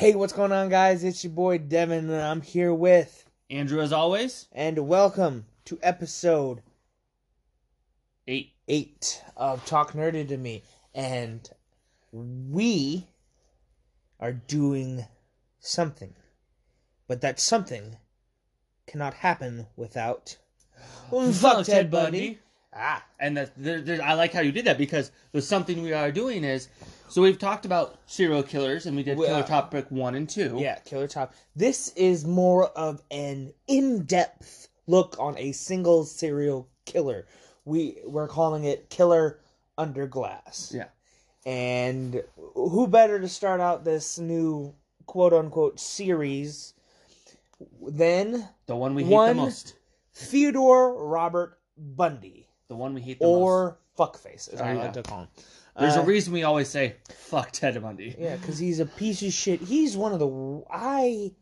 Hey, what's going on, guys? It's your boy Devin, and I'm here with, Andrew, as always, and welcome to episode eight. eight of Talk Nerdy to Me. And we are doing something, but that something cannot happen without. Well, fuck Ted Bundy. Ah, And that there, there, I like how you did that because the something we are doing is so we've talked about serial killers and we did Well, Killer Topic one and two. yeah, Killer Top. This is more of an in-depth look on a single serial killer. We we're calling it Killer Under Glass. Yeah. And who better to start out this new quote unquote series than The one we hate One- the most. Theodore Robert Bundy The one we hate the most. or Fuckface, as I like to call him. There's Uh, a reason we always say fuck Ted Bundy. Yeah, because he's a piece of shit. He's one of the I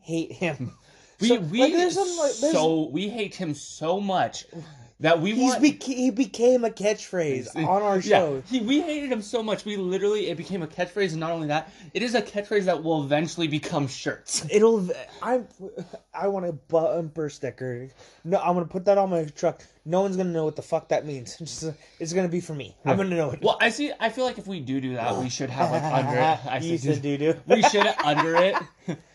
hate him. We So, we like, there's some, like, there's- so we hate him so much that we He's want beca- he became a catchphrase on our Yeah, show. he, we hated him so much. We literally it became a catchphrase, and not only that, it is a catchphrase that will eventually become shirts. It'll. I. I want a bumper sticker. No, I'm gonna put that on my truck. No one's gonna know what the fuck that means. It's, just- it's gonna be for me. I'm gonna know it. Well, I see. I feel like if we do do that, we should have like under it. I you said, do doo. we should under it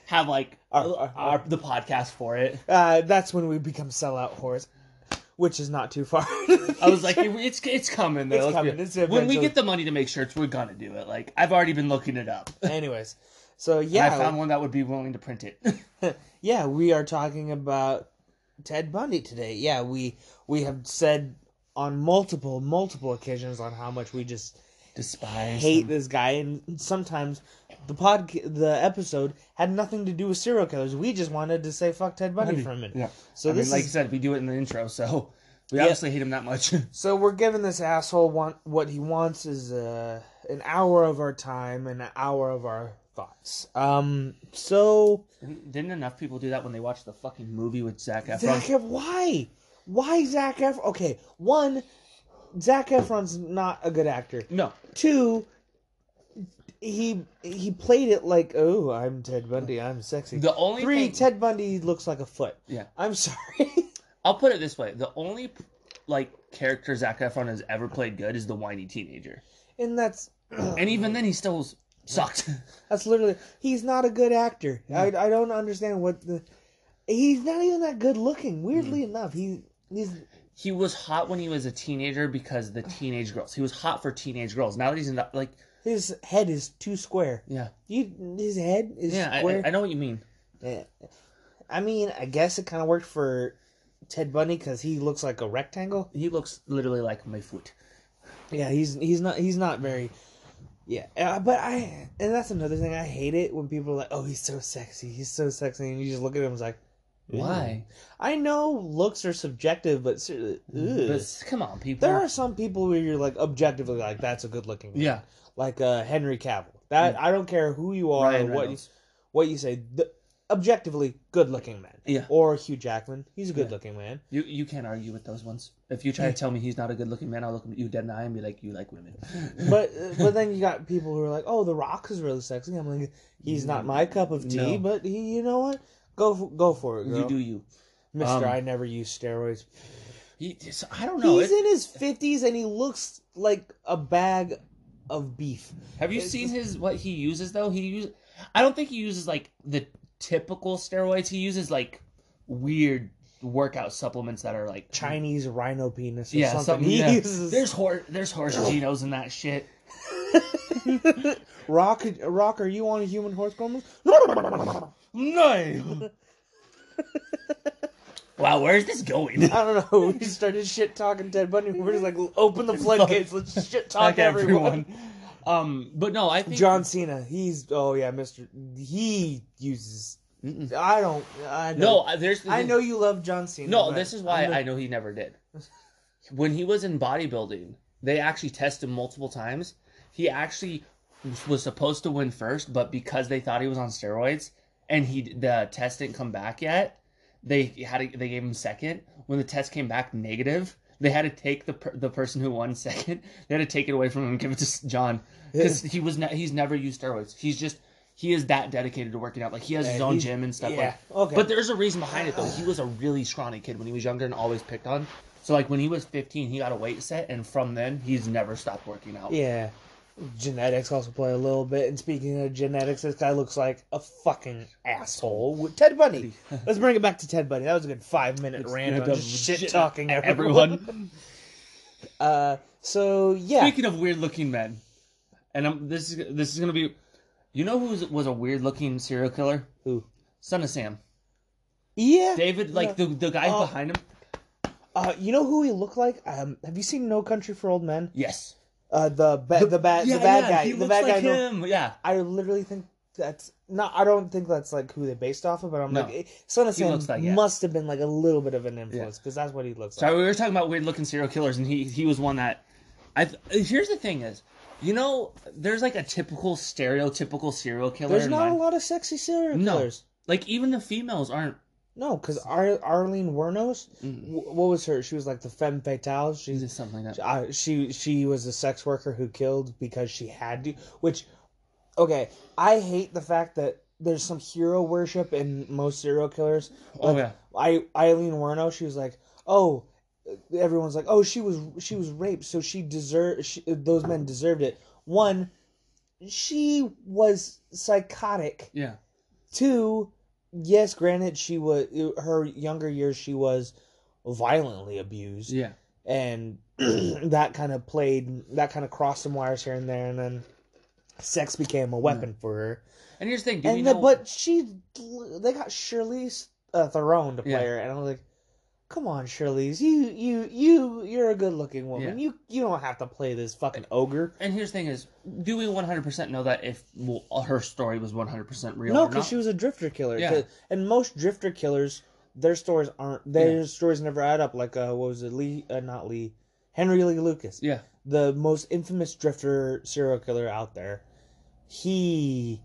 have like Our- our, our- the podcast for it. Uh, that's when we become sellout whores, which is not too far. I was like, it's it's coming. Though. It's coming. It's when we get the money to make shirts, we're gonna do it. Like I've already been looking it up. Anyways, so And yeah, I found one that would be willing to print it. yeah, we are talking about Ted Bundy today. Yeah, we we have said on multiple multiple occasions on how much we just Despise. hate him. this guy, and sometimes the pod the episode had nothing to do with serial killers. We just wanted to say fuck Ted Bundy, for a minute. Yeah. So I this mean, like is I said, we do it in the intro, so we Yeah. obviously hate him that much. so we're giving this asshole want what he wants is uh, an hour of our time and an hour of our thoughts. Um, so Didn't didn't enough people do that when they watched the fucking movie with Zac Efron? Zac Efron, why? Why Zac Efron? Okay, one, Zac Efron's not a good actor. No, Two, he he played it like, oh, I'm Ted Bundy, I'm sexy. the only Three, thing, Ted Bundy looks like a foot. Yeah. I'm sorry. I'll put it this way: the only like character Zac Efron has ever played good is the whiny teenager, and that's and even then he still sucked. that's literally he's not a good actor. I I don't understand what the he's not even that good looking. Weirdly Mm. enough, he he's he was hot when he was a teenager because the teenage girls. He was hot for teenage girls. Now that he's not like, his head is too square. yeah, You his head is yeah, I, square. I know what you mean. Yeah. I mean, I guess it kind of worked for Ted Bundy because he looks like a rectangle. He looks literally like my foot. Yeah, he's he's not he's not very. Yeah, uh, but I and that's another thing I hate it when people are like, "Oh, he's so sexy, he's so sexy," and you just look at him and it's like, Why? I know looks are subjective, but. But come on, people. there are some people where you're like objectively like that's a good looking. man. yeah, like uh, Henry Cavill. That I don't care who you are, Ryan or what you, Reynolds. what you say. The, objectively good looking man. Yeah. Or Hugh Jackman. He's a good looking man. You you can't argue with those ones. If you try to tell me he's not a good looking man, I'll look at you dead in the eye and be like, you like women. But uh, but then you got people who are like, oh, The Rock is really sexy. I'm like, he's not my cup of tea, No. but he, you know what? Go for, go for it, girl. you do you. Mister. Um, I never use steroids. He, so I don't know. He's It, in his fifties and he looks like a bag of beef. have you it's seen just- his what he uses though? He use. I don't think he uses like the typical steroids. He uses like weird workout supplements that are like Chinese rhino penis or yeah something. something. He yeah. uses There's horse there's horse genos in that shit. Rock. Rock, are you on a human horse hormones? No. Wow, where's this going? I don't know. We started shit talking Ted Bundy. We're just like, open the floodgates. Let's shit talk Like everyone. Um, but no, I think John Cena. He's oh yeah, Mister. He uses. I don't. I No, know. I- there's. I know you love John Cena. No, this is why the- I know he never did. When he was in bodybuilding, they actually tested him multiple times. He actually was supposed to win first, but because they thought he was on steroids and he the test didn't come back yet, they had to, they gave him second. When the test came back negative, they had to take the per, the person who won second. They had to take it away from him and give it to John because he was ne- he's never used steroids. He's just he is that dedicated to working out. Like he has his own gym and stuff. yeah, Like, okay. But there's a reason behind it though. He was a really scrawny kid when he was younger and always picked on. So like when he was 15, he got a weight set, and from then he's never stopped working out. Yeah. Genetics also play a little bit. And speaking of genetics, this guy looks like a fucking asshole. Ted Bundy. Let's bring it back to Ted Bundy. That was a good five minute rant on just shit talking everyone. everyone. Uh, so yeah, Speaking of weird looking men, and I'm, this is this is gonna be, you know who was, a weird looking serial killer? Who? Son of Sam. yeah, David, like the the guy Oh. behind him. Uh, you know who he looked like? Um, have you seen No Country for Old Men? Yes. Uh, the ba- the, bad the bad guy, He the bad like guy. no- him. Yeah. I literally think that's not. I don't think that's like who they based off of, but I'm No. like, eh, Son of Sam like, yeah. must have been like a little bit of an influence because that's what he looks like. Sorry, we were talking about weird looking serial killers, and he he was one that. I here's the thing is, you know, there's like a typical stereotypical serial killer. There's not a lot of sexy serial No. killers. Like even the females aren't. No, because Ar- Arlene Wuornos, Mm. wh- what was her? She was like the femme fatale. She's Just something like that. uh, she she was a sex worker who killed because she had to. Which, okay, I hate the fact that there's some hero worship in most serial killers. Oh, yeah. I Aileen Werno, she was like, oh, everyone's like, oh, she was she was raped, so she deserved. She, those men deserved it. One, she was psychotic. Yeah. Two, yes, granted, she was her younger years. She was violently abused Yeah. and that kind of played that kind of crossed some wires here and there and then sex became a weapon for her And here's the thing. And know? but she they got Charlize uh, Theron to play Yeah. her and I'm like come on Charlize you you you you're a good looking woman Yeah. you you don't have to play this fucking ogre and here's the thing is, do we 100% know that if well, her story was 100% real no because she was a drifter killer Yeah. and most drifter killers their stories aren't their Yeah. stories never add up like uh what was it Lee uh, not Lee Henry Lee Lucas yeah. the most infamous drifter serial killer out there. He,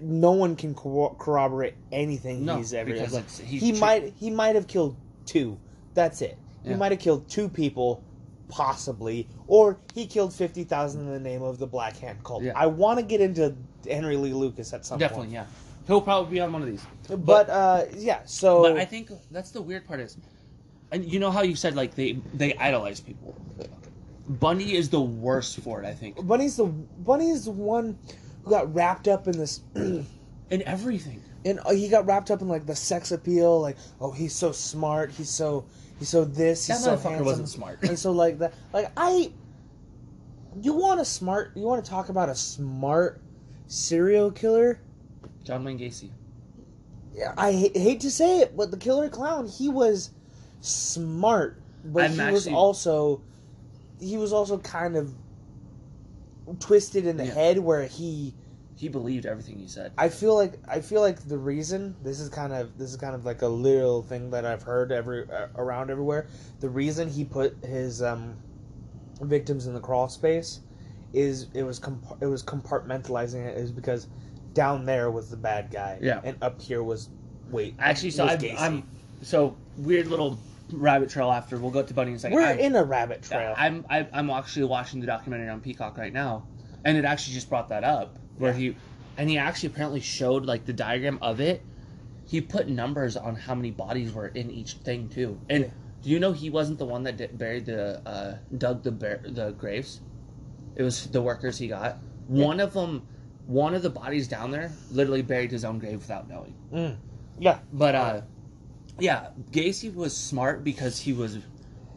no one can corroborate anything No, he's ever. because like, he's he tr- might he might have killed two. That's it. He Yeah. might have killed two people, possibly, or he killed fifty thousand in the name of the Black Hand Cult. Yeah. I want to get into Henry Lee Lucas at some Definitely, point. yeah. He'll probably be on one of these. But, uh, yeah, so But I think that's the weird part is, and you know how you said like they they idolize people. Bundy is the worst for it. I think Bundy's the Bundy's the one who got wrapped up in this in everything. And uh, he got wrapped up in like the sex appeal, like oh he's so smart, he's so he's so this, he's That so handsome, wasn't smart. and so like that, like I, you want a smart, you want to talk about a smart serial killer? John Wayne Gacy. Yeah, I ha- hate to say it, but the killer clown, he was smart, but I'm he was also, he was also kind of twisted in the Yeah. head where he. He believed everything he said. I feel like I feel like the reason this is kind of this is kind of like a little thing that I've heard every uh, around everywhere. The reason he put his um, victims in the crawl space is it was comp- it was compartmentalizing it is because down there was the bad guy, Yeah. and up here was wait Actually, so I'm. I'm so weird little rabbit trail. After we'll go to Bundy in a second. we're I'm, in a rabbit trail. I'm I, I'm actually watching the documentary on Peacock right now, and it actually just brought that up where Yeah. he and he actually apparently showed like the diagram of it. He put numbers on how many bodies were in each thing too. And Yeah. do you know he wasn't the one that did, buried the uh, dug the bear, the graves? It was the workers he got. One of them, one of the bodies down there, literally buried his own grave without knowing. Mm. Yeah, But uh yeah, Gacy was smart because he was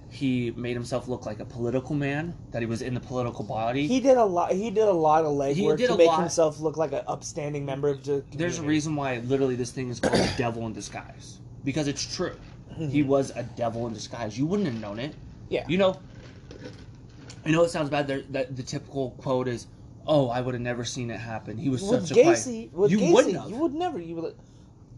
he made himself look like a political man, that he was in the political body. he did a lot. He did a lot of legwork to a make lot. himself look like an upstanding member of the. There's a reason why literally this thing is called the devil in disguise. Because it's true. Mm-hmm. He was a devil in disguise. You wouldn't have known it. Yeah. You know I know it sounds bad there that the typical quote is, Oh, I would have never seen it happen. He was with such a quiet-" Gacy, with You Gacy, wouldn't have. you would never. You would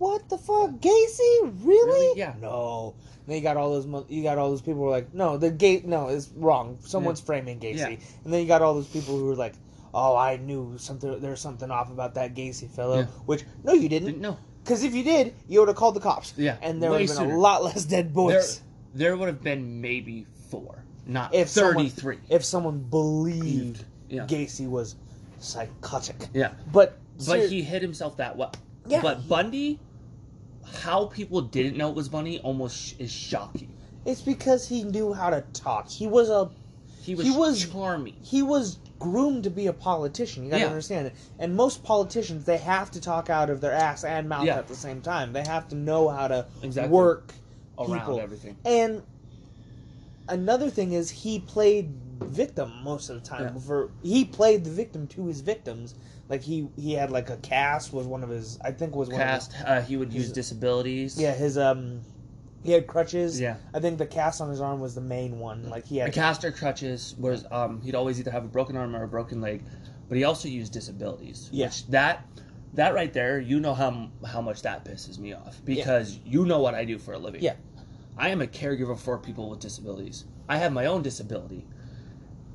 what the fuck, Gacy? Really? Really? Yeah. No. Then you got all those. You got all those people who were like, no, the gate. No, it's wrong. Someone's framing Gacy. Yeah. And then you got all those people who were like, oh, I knew something. There's something off about that Gacy fellow. Yeah. Which no, you didn't. Didn't know. Because if you did, you would have called the cops. Yeah, And there would have been sooner. a lot less dead boys. there there would have been maybe four, not if someone- 33. if someone believed Yeah. Gacy was psychotic. yeah. But but ser- he hit himself that well. Yeah, but he- Bundy, how people didn't know it was Bundy almost sh- is shocking. it's because he knew how to talk. He was a He was, He was- charming. he was groomed to be a politician. You gotta Yeah. understand it. And most politicians, they have to talk out of their ass and mouth Yeah. at the same time. They have to know how to Exactly. work Around people. everything. And another thing is he played victim most of the time. Yeah. For he played the victim to his victims. Like he he had like a cast was one of his I think was one Cast. Of his, uh, he would use his- disabilities. of his, yeah his um he had crutches. Yeah. I think the cast on his arm was the main one. Like he A had caster crutches was um he'd always either have a broken arm or a broken leg, but he also used disabilities. Yeah. Which that that right there, you know how how much that pisses me off because you know what I do for a living. Yeah. I am a caregiver for people with disabilities. I have my own disability.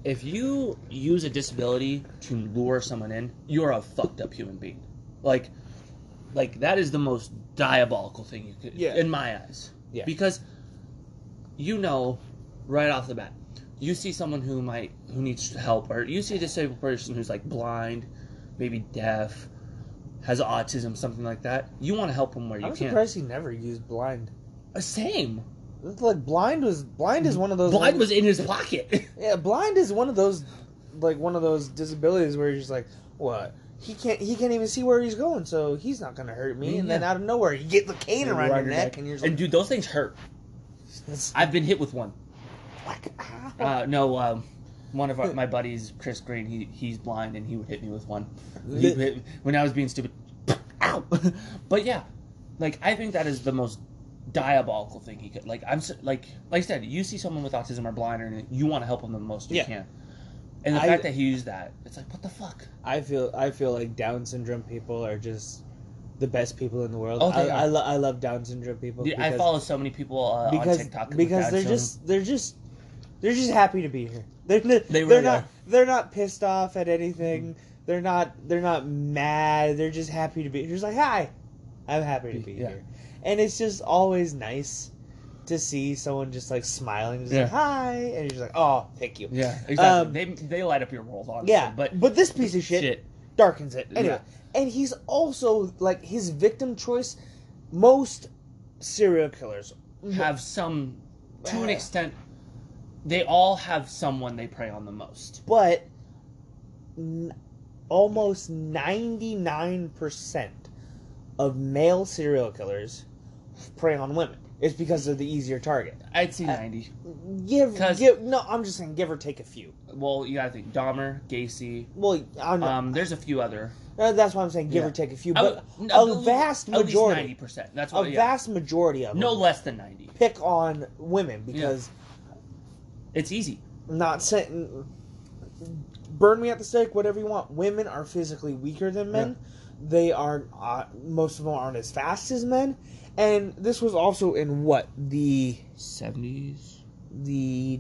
If you use a disability to lure someone in, you're a fucked up human being. Like like that is the most diabolical thing you could Yeah. in my eyes. Yeah. Because you know right off the bat, you see someone who might who needs help, or you see a disabled person who's like blind, maybe deaf, has autism, something like that. You want to help them where you can. I'm surprised he never used blind. Uh, Same. It's like blind was blind is one of those Blind was in his pocket. yeah blind is one of those like one of those disabilities where you're just like what he can't he can't even see where he's going so he's not gonna hurt me and then Yeah. out of nowhere you get the cane around, your neck, and you're just and dude, those things hurt. like, I've been hit with one. like ah. Uh, no, um, one of our, my buddies, Chris Green, he he's blind and he would hit me with one. He would hit- when I was being stupid, ow. but yeah, like I think that is the most diabolical thing he could. Like I'm like like I said, you see someone with autism or blind or anything, you want to help them the most you Yeah. can. And the I- fact that he used that, it's like what the fuck. I feel I feel like Down syndrome people are just the best people in the world. Oh, I, I, lo- I love Down syndrome people. Dude, I follow so many people uh, because on TikTok because they're syndrome. just they're just they're just happy to be here. They're they're, They are not are. they're not pissed off at anything. They're not they're not mad. They're just happy to be. They're just like hi, I'm happy to be Yeah. here, and it's just always nice to see someone just like smiling, just Yeah. like hi, and you're just like oh thank you. yeah, exactly. Um, they they light up your world, honestly. Yeah, but but this piece of shit, shit. darkens it anyway. Yeah. And he's also like his victim choice. Most serial killers have some to an extent they all have someone they prey on the most but n- almost 99% of male serial killers prey on women. It's because of the easier target. i'd say Uh, 90 Give, give no, I'm just saying give or take a few. well you gotta think dahmer gacy Well, I'm um there's a few other uh, that's why I'm saying give yeah. or take a few, but would- a vast majority, 90% that's a yeah. vast majority of them no less than 90 pick on women because it's easy not saying burn me at the stake, whatever you want. Women are physically weaker than men. They are uh, most of them aren't as fast as men, and this was also in what the 70s the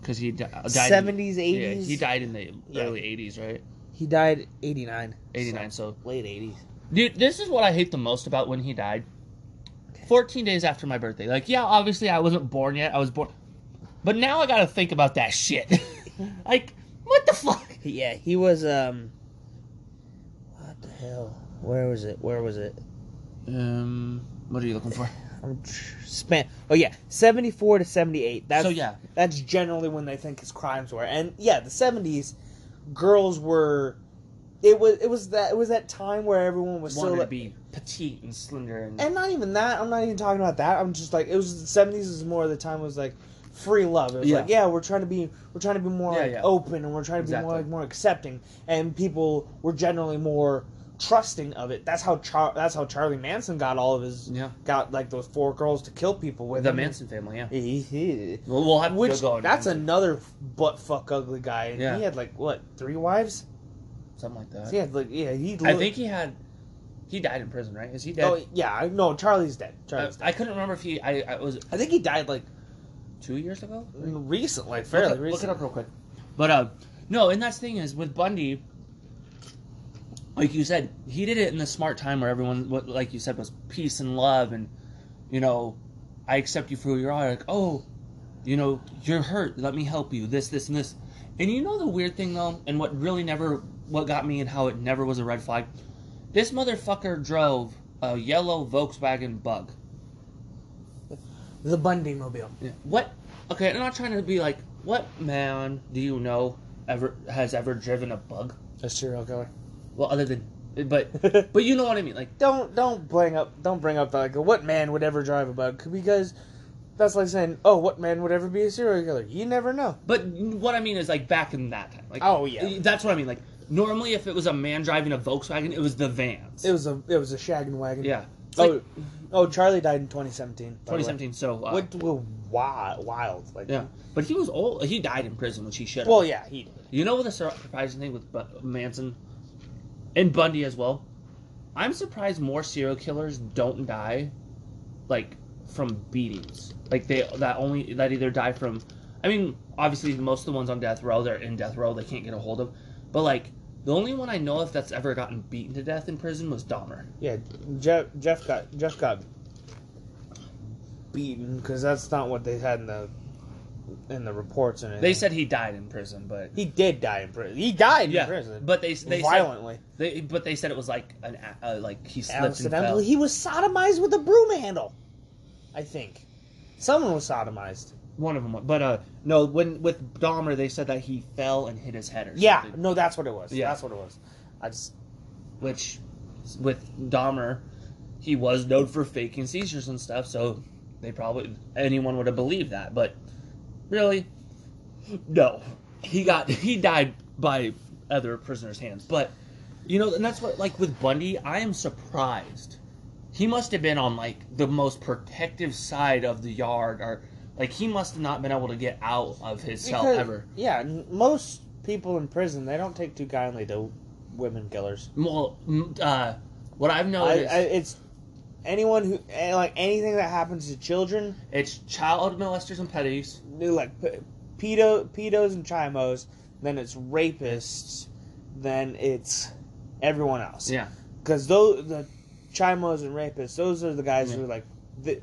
because he di- died seventies in, yeah, eighties. he died in the Yeah. early 80s right He died eighty nine. 89 so late eighties. Dude, this is what I hate the most about when he died. 14 days after my birthday. Like, yeah, obviously I wasn't born yet. I was born. But now I gotta think about that shit. like, what the fuck? Yeah, he was um. Hell? Where was it? Where was it? Um, what are you looking for? I'm span. Oh yeah, seventy four to seventy eight. That's So, yeah. That's generally when they think his crimes were, and yeah, the seventies, girls were. It was it was that it was that time where everyone was Wanted to be petite and slender and. and not even that. I'm not even talking about that. I'm just like it was the seventies is more of the time was like free love. It was Yeah. like yeah, we're trying to be we're trying to be more Yeah, like yeah. open and we're trying to be more like more accepting, and people were generally more trusting of it. That's how Char- that's how Charlie Manson got all of his Yeah. got like those four girls to kill people with the him. Manson family, yeah. He- We'll, we'll have to Which go that's it. another butt fuck ugly guy. And Yeah. He had like what three wives? something like that. He had like yeah he. I think he had. He died in prison, right? Is he dead? Oh yeah, no Charlie's dead. I, Charlie's dead. I couldn't remember if he. I, I was I think he died like two years ago. Recently, like fairly look, it- recent. look it up real quick. But uh, no, and that's the thing is with Bundy, like you said, he did it in the smart time where everyone, what like you said, was peace and love, and you know, I accept you for who you are. Like, oh, you know, you're hurt. Let me help you. This, this, and this. And you know the weird thing though, and what really never what got me and how it never was a red flag. This motherfucker drove a yellow Volkswagen Bug. The Bundy mobile. Yeah. What? Okay, I'm not trying to be like, what man do you know ever has ever driven a Bug? A serial killer. Well, other than, but but you know what I mean. Like, don't don't bring up don't bring up like what man would ever drive a bug because that's like saying oh what man would ever be a serial killer you never know but what I mean is like back in that time. Like, Oh, yeah. that's what I mean. Like, normally if it was a man driving a Volkswagen, it was the vans. it was a it was a shaggin' wagon yeah. Oh oh Charlie died in 2017 by way. 2017. So uh, what well, wild wild like Yeah, but he was old. He died in prison, which he should. have. well yeah he did You know what the sur- surprising thing with Bu- Manson and Bundy as well? I'm surprised more serial killers don't die like from beatings. Like they that only that either die from I mean, obviously most of the ones on death row they're in death row, they can't get a hold of. But like the only one I know of that's ever gotten beaten to death in prison was Dahmer. yeah Jeff Jeff got Jeff got beaten because that's not what they had in the in the reports and They said he died in prison, but he did die in prison he died yeah, in prison but they they said, violently they but they said it was like an a- uh, like he slipped and fell. accidentally he was sodomized with a broom handle I think someone was sodomized One of them, was- but uh, no. When with Dahmer, they said that he fell and hit his head or something. Yeah, something. no, that's what it was. Yeah. That's what it was. I just Which, with Dahmer, he was known for faking seizures and stuff. So they probably anyone would have believed that. But really, no. He got he died by other prisoners' hands. But you know, and that's what like with Bundy, I am surprised. He must have been on like the most protective side of the yard, or like he must have not been able to get out of his cell because- ever. Yeah, n- most people in prison they don't take too kindly to women killers. Well, uh, what I've I, noticed, I, it's anyone who eh, like anything that happens to children, it's child molesters and petties. they're like pedo, pedos and chimos. Then it's rapists. Then it's everyone else. Yeah, because those the chimos and rapists, those are the guys Yeah. who are like. The,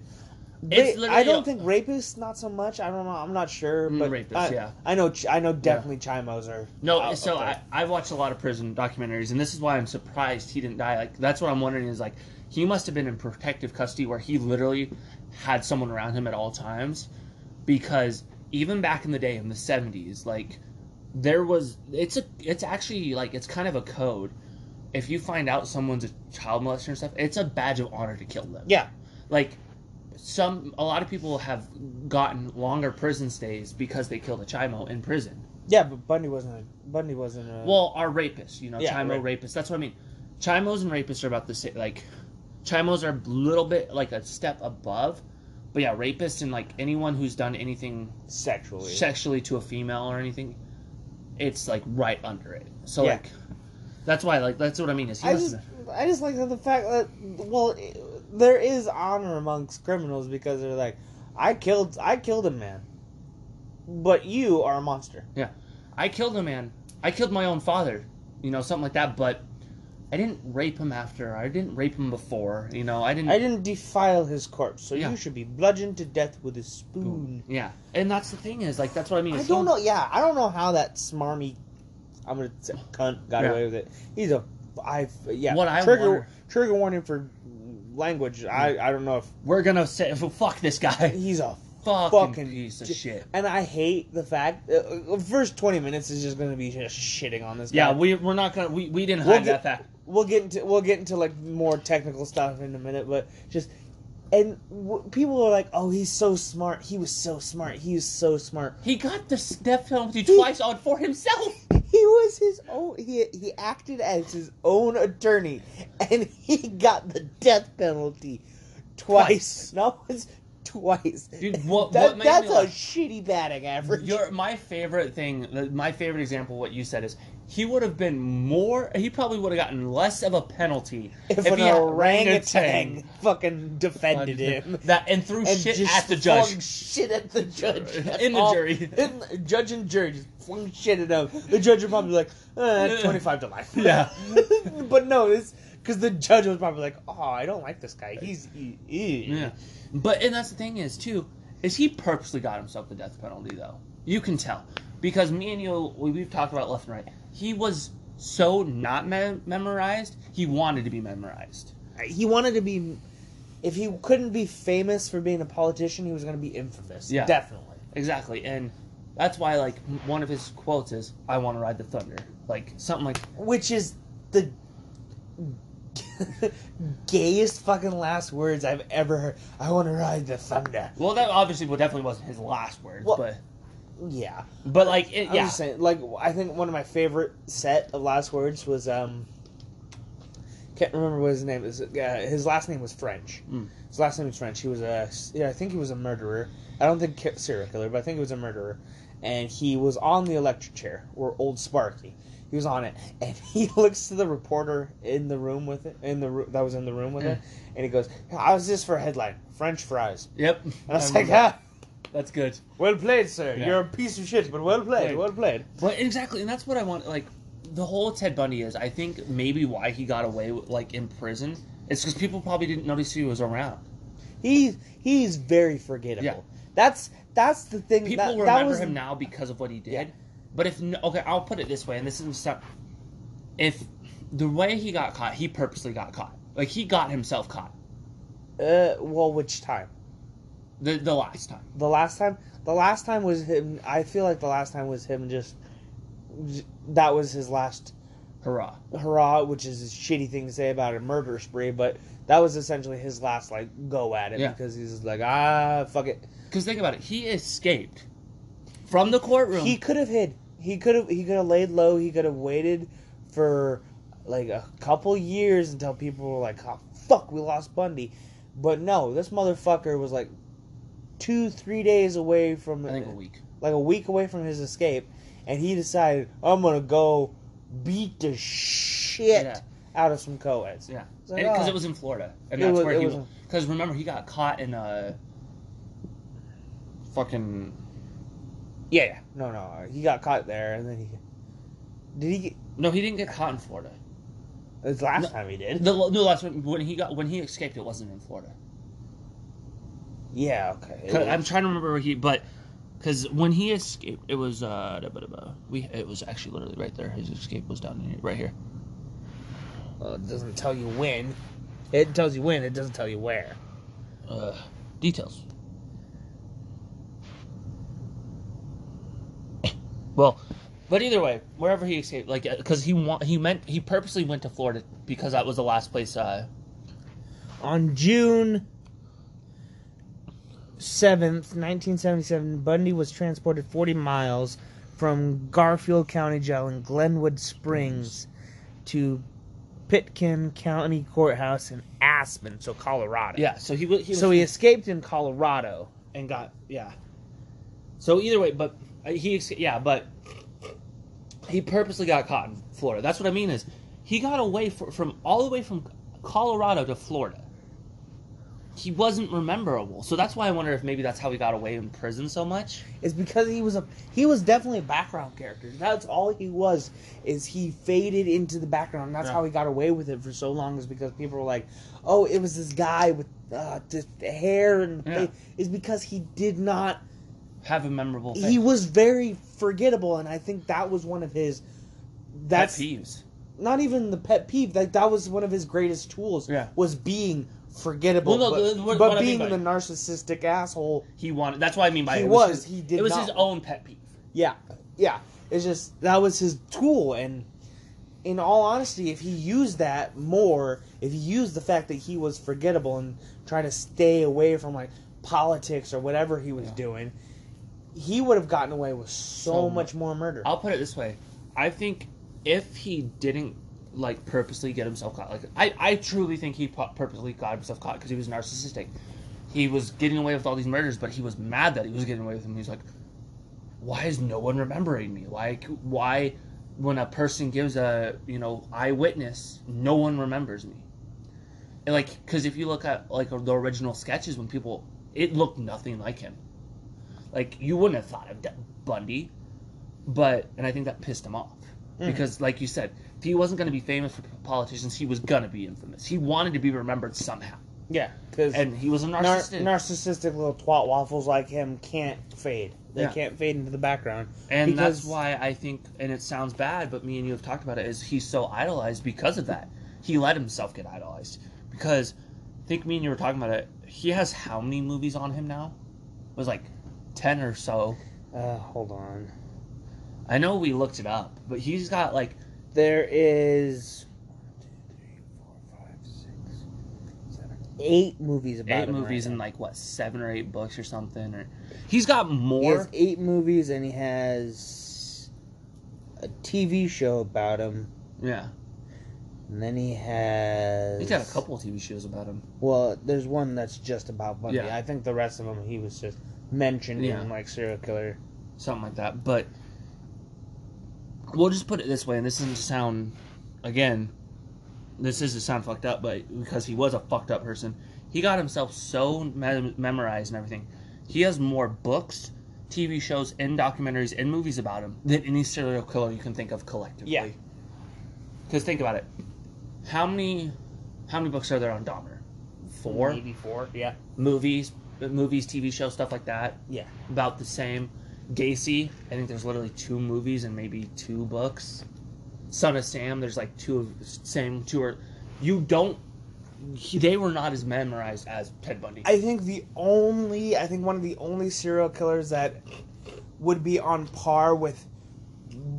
literally I don't think rapists not so much. I don't know. I'm not sure, Mm, but rapists, I, yeah. I know. I know definitely chimos are. no. out- so. I, I've watched a lot of prison documentaries, and this is why I'm surprised he didn't die. Like that's what I'm wondering is like he must have been in protective custody where he literally had someone around him at all times, because even back in the day in the 70s, like there was it's a it's actually like it's kind of a code. If you find out someone's a child molester and stuff, it's a badge of honor to kill them. yeah. like some a lot of people have gotten longer prison stays because they killed a chimo in prison. Yeah, but Bundy wasn't. A, Bundy wasn't. A, Well, our rapists, you know, Yeah, chimo right. rapists. That's what I mean. Chimos and rapists are about the same. Like, chimos are a little bit like a step above, but yeah, rapists and like anyone who's done anything sexually. sexually to a female or anything, it's like right under it. So Yeah. like, that's why like that's what I mean is he I just, I just like the fact that well, there is honor amongst criminals because they're like, I killed, I killed a man, but you are a monster. Yeah, I killed a man. I killed my own father. You know, something like that. But I didn't rape him after. I didn't rape him before. You know, I didn't. I didn't defile his corpse, so Yeah. you should be bludgeoned to death with a spoon. Yeah, and that's the thing is like that's what I mean. I don't know. Yeah, I don't know how that smarmy, I'm gonna say cunt got Yeah. away with it. He's a, I yeah. What I trigger wonder- trigger warning for language. I I don't know if We're gonna say fuck this guy. he's a Fucking, fucking piece of j- shit. And I hate the fact uh, the first twenty minutes is just going to be just shitting on this. Yeah, guy. we we're not gonna we, we didn't We'll hide get- that fact. We'll get into we'll get into like more technical stuff in a minute, but just and w- people are like, "Oh, he's so smart. He was so smart. He was so smart. He got the death penalty He- twice on for himself. He was his own. He he acted as his own attorney, and he got the death penalty twice. No, it's twice. Dude, what- That- what that's a laugh- shitty batting average. Your my favorite thing, my favorite example, what you said is he would have been more. He probably would have gotten less of a penalty if, he an orangutan fucking defended him. That and threw and shit at the flung judge. shit at the judge. In the All- jury. In judge and jury just flung shit at him. The judge would probably be like, eh, 25 to life. Yeah. but no, it's because the judge was probably like, oh, I don't like this guy. He's. He, he. Yeah, but and that's the thing is too, is he purposely got himself the death penalty though? You can tell because me and you we, we've talked about left and right. He was so not me- memorized. He wanted to be memorized. He wanted to be. If he couldn't be famous for being a politician, he was going to be infamous. Yeah. definitely. Exactly, and that's why like one of his quotes is, "I want to ride the thunder," like something like Which is the gayest fucking last words I've ever heard. I want to ride the thunder. Well, that obviously well, definitely wasn't his last words, Well, but Yeah, but like it, I'm yeah, saying. Like, I think one of my favorite set of last words was um. Can't remember what his name is. Uh, his last name was French. Mm. His last name was French. He was a. Yeah, I think he was a murderer. I don't think serial killer, but I think he was a murderer. And he was on the electric chair, or old Sparky. He was on it, and he looks to the reporter in the room with it, in the ro- that was in the room with it, and he goes, "How's this for a headline? French fries." yep. And I was I like. "Ah, that's good. well played, sir. Yeah. You're a piece of shit, but well played, well played." Well, exactly, and that's what I want. Like the whole Ted Bundy is. I think maybe why he got away with, like in prison. It's because people probably didn't notice he was around. He's he's very forgettable. Yeah. That's that's the thing. People that, that remember was, him now because of what he did. Yeah. But if okay, I'll put it this way, and this is some- if the way he got caught, he purposely got caught. Like he got himself caught. Uh, well, which time? The the last time. The last time. The last time was him. I feel like the last time was him just. That was his last Hurrah. hurrah, which is a shitty thing to say about a murder spree, but that was essentially his last like go at it Yeah. because he's like ah fuck it. Because think about it, he escaped from the courtroom. He could have hid. He could have. He could have laid low. He could have waited for like a couple years until people were like, "Oh fuck, we lost Bundy." But no, this motherfucker was like two, three days away from I think a week. like a week away from his escape, and he decided, "I'm gonna go beat the shit Yeah. out of some co-eds." Yeah, It's like, because oh. it was in Florida, and that's was- where he. was- Because remember, he got caught in a fucking. Yeah, yeah. No, no. Uh, he got caught there, and then he did he. Get, No, he didn't get caught in Florida. it's last No. time he did. The no, last one when he got when he escaped, it wasn't in Florida. Yeah. Okay. It 'Cause was- I'm trying to remember where he, but because when he escaped, it was uh, da, ba, da, ba. we it was actually literally right there. His escape was down here, right here. Well, it doesn't tell you when. It tells you when. It doesn't tell you where. Uh, details. Well, but either way, wherever he escaped, like because he want he meant he purposely went to Florida because that was the last place. Uh, On June seventh, nineteen seventy-seven, Bundy was transported forty miles from Garfield County Jail in Glenwood Springs to Pitkin County Courthouse in Aspen, so Colorado. yeah, so he. He was So he escaped in Colorado. and got yeah. So either way, but uh, he yeah, but he purposely got caught in Florida. That's what I mean is he got away fr- from all the way from Colorado to Florida. He wasn't rememberable, so that's why I wonder if maybe that's how he got away in prison so much. It's because he was a he was definitely a background character. That's all he was. Is he faded into the background. And that's Yeah. how he got away with it for so long. Is because people were like, "Oh, it was this guy with uh, this hair and Yeah. Is because he did not. Have a memorable face. He was very forgettable, and I think that was one of his. Pet That's peeves. not even the pet peeve. Like that was one of his greatest tools. Yeah. Was being forgettable, Well, no, but, but what I mean being the narcissistic asshole. He wanted. That's what I mean by He it. It was, his- he did It was not- his own pet peeve. Yeah, yeah. It's just that was his tool, and in all honesty, if he used that more, if he used the fact that he was forgettable and trying to stay away from like politics or whatever he was Yeah. doing, he would have gotten away with so, So much more murder. I'll put it this way: I think if he didn't like purposely get himself caught, like I, I truly think he purposely got himself caught because he was narcissistic. He was getting away with all these murders, but he was mad that he was getting away with them. He's like, "Why is no one remembering me? Like why, when a person gives a you know eyewitness, no one remembers me?" And like, because if you look at like the original sketches, when people, it looked nothing like him. Like you wouldn't have thought of De- Bundy, but and I think that pissed him off hmm. because, like you said, he wasn't going to be famous for politicians, he was going to be infamous. He wanted to be remembered somehow. Yeah, because and he was a nar- narcissistic. narcissistic little twat waffles like him can't fade. They Yeah. can't fade into the background. and because- that's why I think, and it sounds bad, but me and you have talked about it. Is he's so idolized because of that? He let himself get idolized because I think me and you were talking about it. He has how many movies on him now? It was like ten or so. Uh, hold on. I know we looked it up, but he's got like There is one, two, three, four, five, six, seven, eight movies about eight him movies right and now. like what seven or eight books or something. Or he's got He more. has eight movies and he has a TV show about him. Yeah, And then he has. he's got a couple of TV shows about him. Well, there's one that's just about Bundy. Yeah. I think the rest of them he was just mentioned Yeah. in like serial killer. something like that. But we'll just put it this way, and this doesn't to sound, again, this is to sound fucked up, but because he was a fucked up person, he got himself so mem- memorized and everything. He has more books, TV shows, and documentaries and movies about him than any serial killer you can think of collectively. Yeah. Because think about it, how many, how many books are there on Dahmer? Four maybe four. Yeah, movies, movies, TV shows, stuff like that yeah. about the same. Gacy, I think there's literally two movies and maybe two books. Son of Sam, there's like two of same two or you don't. he- They were not as memorized as Ted Bundy. I think the only, I think one of the only serial killers that would be on par with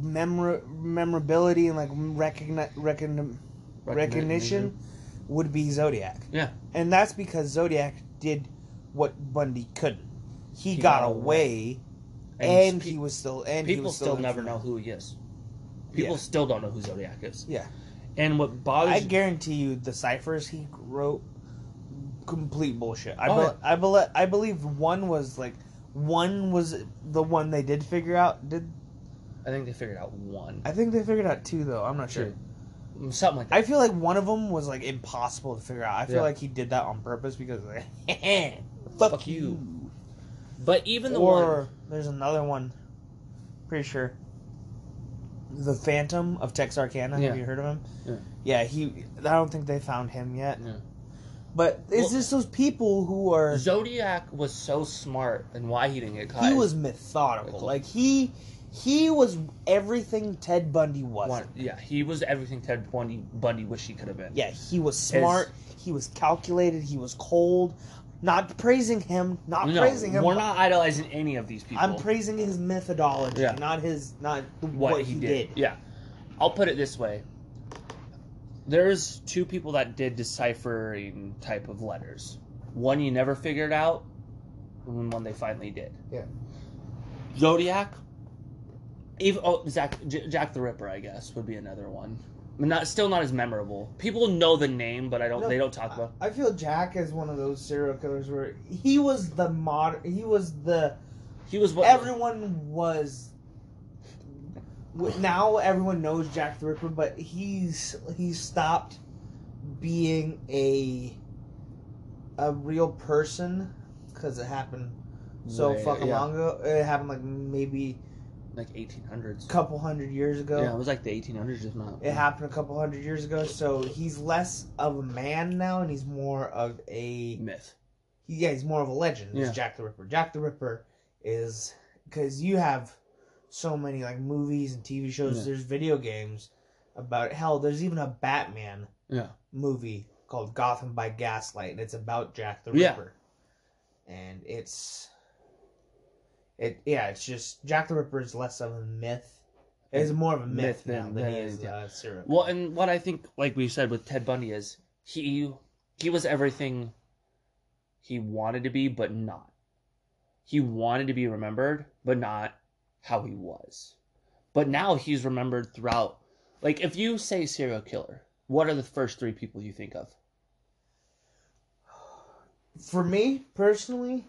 memor- memorability and like recogni- recogni- recognition would be Zodiac. Yeah, And that's because Zodiac did what Bundy couldn't. He, He got, got away, And he was still and he people was still still never know who he is. People Yeah. still don't know who Zodiac is. Yeah, And what bothers I guarantee you, the ciphers he wrote, complete bullshit. I Oh, be- I, bel I believe one was like one was the one they did figure out. Did I think they figured out one, I think they figured out two though? I'm not sure. Two. something like that. I feel like one of them was like impossible to figure out. I feel Yeah. like he did that on purpose because like, fuck, Fuck you. you. But even the one or one, there's another one. Pretty sure. The Phantom of Texarkana. Yeah. Have you heard of him? Yeah. Yeah, he. I don't think they found him yet. Yeah. But it's Well- just those people who are. Zodiac was so smart, and why he didn't get caught. He was methodical. Like he, he was everything Ted Bundy was. One, yeah, he was everything Ted Bundy Bundy wished he could have been. Yeah, he was smart. He was calculated. He was cold. Not praising him. Not no, praising him. we're not idolizing any of these people. I'm praising his methodology, Yeah. not his, not the, what, he, did. Yeah, I'll put it this way: there's two people that did deciphering type of letters. One you never figured out, and one they finally did. Yeah. Zodiac. Even oh, Jack, J- Jack the Ripper, I guess, would be another one. Not still not as memorable. People know the name, but I don't. No, they don't talk about. I feel Jack is one of those serial killers where he was the mod. He was the He was what everyone was. Now everyone knows Jack the Ripper, but he's he's stopped being a a real person because it happened so Way- fucking yeah. long ago. It happened like maybe like 1800s. a couple hundred years ago. Yeah, it was like the 1800s, if not. It happened a couple hundred years ago, so he's less of a man now, and he's more of a myth. yeah, he's more of a legend. Yeah. Jack the Ripper. Jack the Ripper is because you have so many like movies and TV shows. Yeah. There's video games about it. Hell, there's even a Batman Yeah. movie called Gotham by Gaslight, and it's about Jack the Ripper. Yeah. Ripper. And it's it yeah, it's just Jack the Ripper is less of a myth. It's more of a myth, Myth now than- than, than he it is is, yeah. uh, serial. Well, and what I think, like we said with Ted Bundy, is he he was everything he wanted to be, but not. He wanted to be remembered, but not how he was. But now he's remembered throughout. Like, if you say serial killer, what are the first three people you think of? For me personally,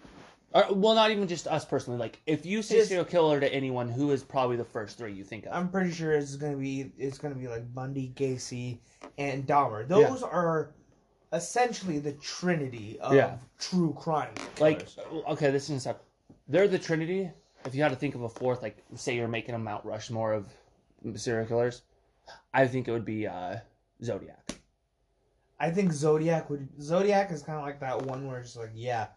Or, well, not even just us personally. Like, if you say Just- serial killer to anyone, who is probably the first three you think of? I'm pretty sure it's gonna be it's gonna be like Bundy, Gacy, and Dahmer. Those are essentially the trinity of Yeah. true crime. like killers. okay this is stuff they're the trinity if you had to think of a fourth like say you're making a mount rushmore of serial killers i think it would be uh zodiac I think Zodiac would. Zodiac is kind of like that one where it's like, yeah,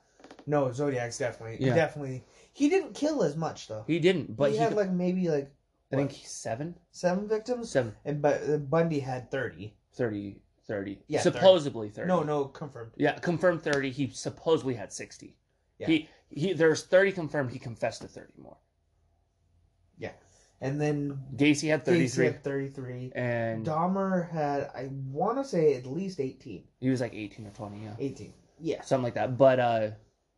no, Zodiac's definitely, Yeah. definitely. He didn't kill as much though. He didn't, but he, he, had like maybe like I think seven, seven victims, seven, and but uh, Bundy had thirty. 30, 30. Yeah, supposedly 30. No, no, confirmed. Yeah, confirmed 30. He supposedly had 60. Yeah. He he there's 30 confirmed. He confessed to 30 more. Yeah. And then Gacy had Gacy 33 had thirty-three. and Dahmer had, I want to say, at least eighteen. he was like 18 or 20, yeah. Eighteen. Yeah. Something like that. But uh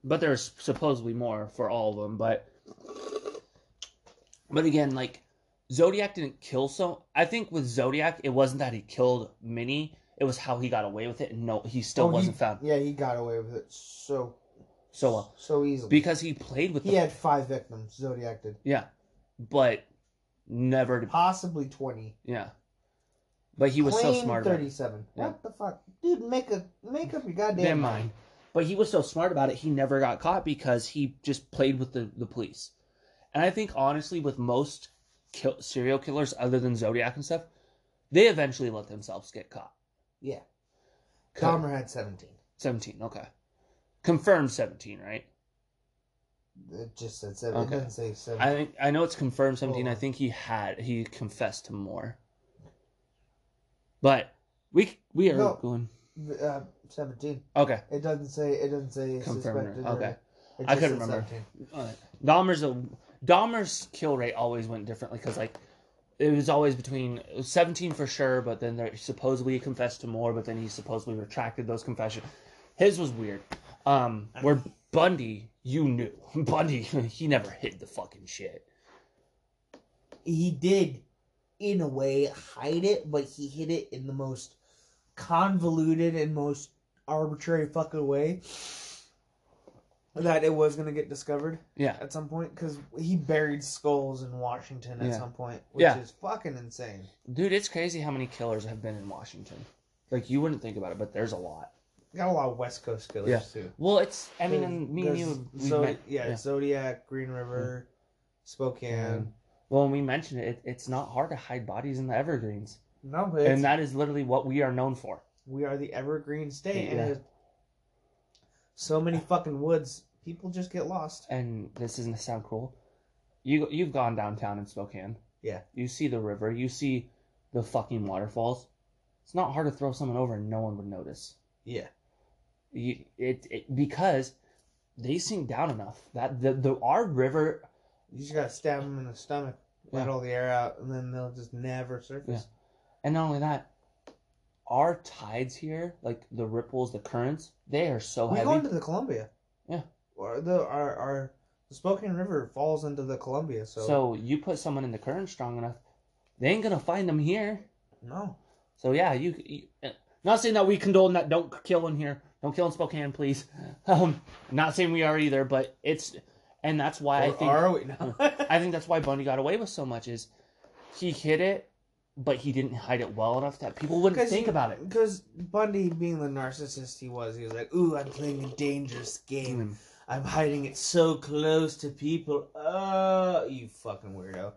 but there's supposedly more for all of them, but but again, like Zodiac didn't kill so I think with Zodiac it wasn't that he killed Minnie, it was how he got away with it and no he still Oh, wasn't found Yeah, he got away with it so so well. so easily. Because he played with he had five victims. Zodiac did Yeah. But never to possibly twenty. Yeah. But he was so Claimed smart. Thirty-seven. Yeah. What the fuck, dude? Make a make up your goddamn Damn mind. mind. But he was so smart about it, he never got caught because he just played with the, the police. And I think, honestly, with most kill, serial killers, other than Zodiac and stuff, they eventually let themselves get caught. Yeah. Co- Dahmer had seventeen. 17, okay. Confirmed 17, right? It just said seven. Okay. It say. I think I know it's confirmed 17. I think he had, he confessed to more. But we we are No. going. uh, seventeen. Okay. It doesn't say. It doesn't say Confirmed. suspected. Okay. Or, I couldn't remember. 17. Uh, Dahmer's a Dahmer's kill rate always went differently because like it was always between 17 for sure, but then there supposedly he confessed to more, but then he supposedly retracted those confessions. His was weird. Um, where Bundy, you knew Bundy, he never hid the fucking shit. He did, in a way, hide it, but he hid it in the most convoluted and most arbitrary fucking way. That it was gonna get discovered Yeah, at some point because he buried skulls in Washington at Yeah. some point, which Yeah. is fucking insane. dude, it's crazy how many killers have been in Washington. Like you wouldn't think about it, but there's a lot. Got a lot of West Coast killers Yeah. too. Well, it's I mean, and me and you, met, yeah, Zodiac, Green River, Spokane. Well, when we mentioned it, it's not hard to hide bodies in the Evergreens. No, but and that is literally what we are known for. We are the evergreen state, and Yeah. there's so many fucking woods. People just get lost. And this isn't to sound cruel. You you've gone downtown in Spokane. Yeah. You see the river. You see the fucking waterfalls. It's not hard to throw someone over and no one would notice. Yeah, You, it, it because they sink down enough that the the our river. you just gotta stab them in the stomach, let Yeah. all the air out, and then they'll just never surface. And not only that, our tides here, like the ripples, the currents, they are so We heavy. go into the Columbia. Yeah. Or the our our the Spokane River falls into the Columbia, so, so you put someone in the current strong enough, they ain't gonna find them here. no. So yeah, you, you uh, not saying that we condone that. Don't kill in here. Don't kill in Spokane, please. Um, not saying we are either, but it's and that's why I Or think are we now? I think that's why Bundy got away with so much is he hid it, but he didn't hide it well enough that people wouldn't think about it. Because Bundy, being the narcissist he was, he was like, "Ooh, I'm playing a dangerous game. Mm. I'm hiding it so close to people." Oh, you fucking weirdo.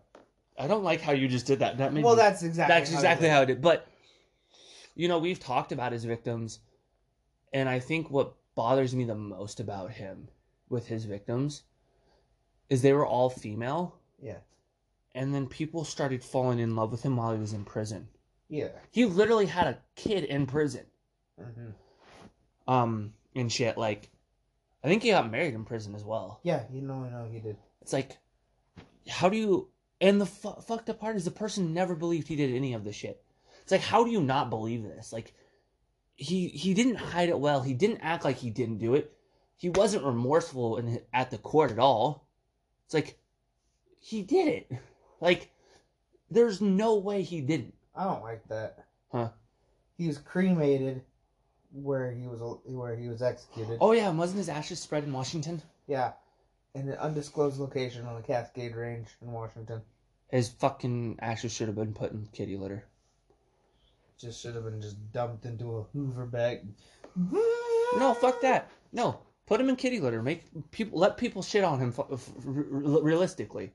I don't like how you just did that. That made Well, me- that's exactly that's how exactly how it did. But you know, we've talked about his victims, and I think what bothers me the most about him with his victims is they were all female. Yeah. And then people started falling in love with him while he was in prison. Yeah. He literally had a kid in prison. hmm Um, and shit. Like, I think he got married in prison as well. Yeah, you know, I know he did. It's like, how do you? And the fu- fucked up part is the person never believed he did any of this shit. It's like, how do you not believe this? Like, he he didn't hide it well. He didn't act like he didn't do it. He wasn't remorseful in at the court at all. It's like, he did it. Like, there's no way he didn't. I don't like that. Huh. He was cremated where he was where he was executed. Oh yeah, wasn't his ashes spread in Washington? Yeah, in an undisclosed location on the Cascade Range in Washington. His fucking ashes should have been put in kitty litter. Just should have been just dumped into a Hoover bag. No, fuck that. No, put him in kitty litter. Make people let people shit on him. realistically,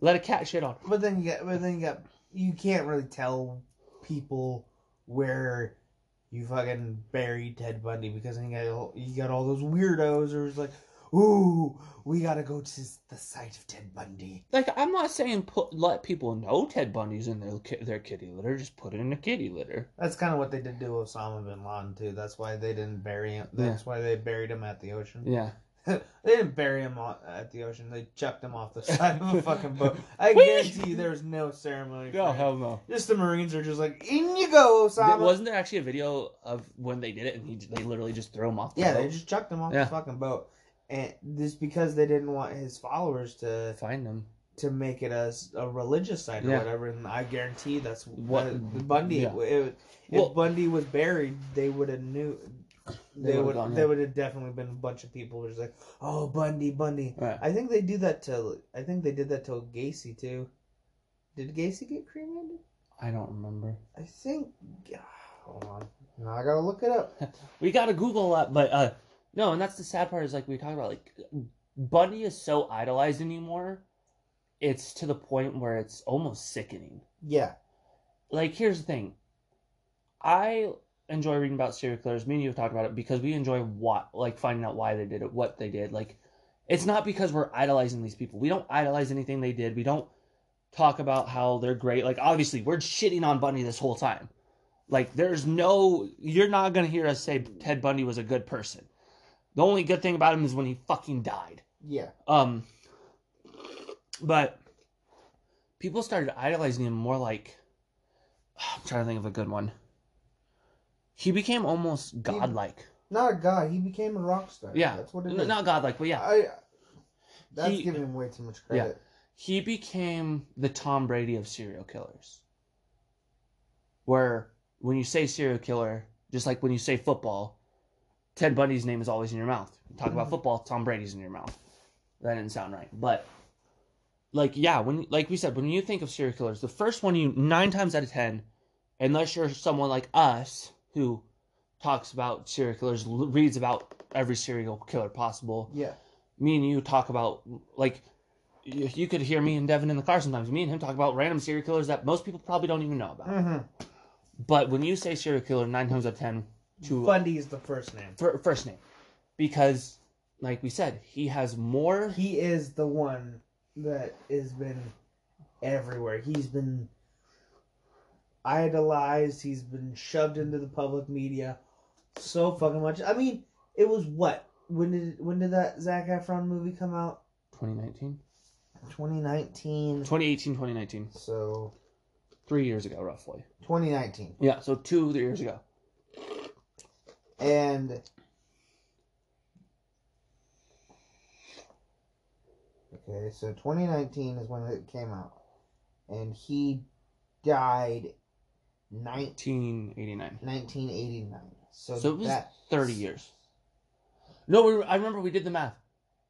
let a cat shit on. But then you got, but then you got, you can't really tell people where you fucking buried Ted Bundy because then you got all- you got all those weirdos who's like, ooh, we gotta go to the site of Ted Bundy. Like I'm not saying put let people know Ted Bundy's in their ki- their kitty litter. Just put it in a kitty litter. That's kind of what they did to Osama bin Laden too. That's why they didn't bury him. That's why they buried him at the ocean. Yeah. they didn't bury him at the ocean. They chucked him off the side of a fucking boat. I guarantee you, there was no ceremony. No him. hell no. Just the Marines are just like, in you go, Osama. Wasn't there actually a video of when they did it and he they literally just threw him off? The yeah, boat? they just chucked him off Yeah. the fucking boat, and this because they didn't want his followers to find him. to make it as a religious site or Yeah. whatever. And I guarantee that's What- Bundy. yeah. If, if Well- Bundy was buried, they would have knew. They gone, They yeah. would have definitely been a bunch of people who was like, "Oh, Bundy, Bundy." Right. I think they do that to. I think they did that to Gacy too. Did Gacy get cremated? I don't remember. I think. Hold on. Now I gotta look it up. We gotta Google that, but uh, no, and that's the sad part is like we talked about like Bundy is so idolized anymore. It's to the point where it's almost sickening. Yeah. Like here's the thing, I enjoy reading about serial killers. Me and you have talked about it because we enjoy what like finding out why they did it, what they did. Like it's not because we're idolizing these people. We don't idolize anything they did. We don't talk about how they're great. Like obviously we're shitting on Bundy this whole time. Like there's no you're not gonna hear us say Ted Bundy was a good person. The only good thing about him is when he fucking died. Yeah. Um but people started idolizing him more like I'm trying to think of a good one. He became almost godlike. Not a god. He became a rock star. Yeah. That's what it is. Not godlike, but yeah. I. That's He- giving him way too much credit. Yeah. he became the Tom Brady of serial killers. Where when you say serial killer, just like when you say football, Ted Bundy's name is always in your mouth. You talk about Mhm. football, Tom Brady's in your mouth. That didn't sound right, but like yeah, when like we said, when you think of serial killers, the first one you nine times out of ten, unless you're someone like us who talks about serial killers, l- reads about every serial killer possible, Yeah. me and you talk about like you, you could hear me and Devin in the car sometimes. Me and him talk about random serial killers that most people probably don't even know about. Mm-hmm. But when you say serial killer, nine times out of ten, to Bundy is the first name. fir- first name, because like we said, he has more. He is the one that has been everywhere. He's been idolized. He's been shoved into the public media so fucking much. I mean, it was what? When did when did that Zac Efron movie come out? 2019, 2019. 2018, 2019, So three years ago roughly. 2019. Yeah, so two years ago. And okay, so 2019 is when it came out, and he died 1989. 1989. So, So it was that 30 years. No, we, I remember we did the math.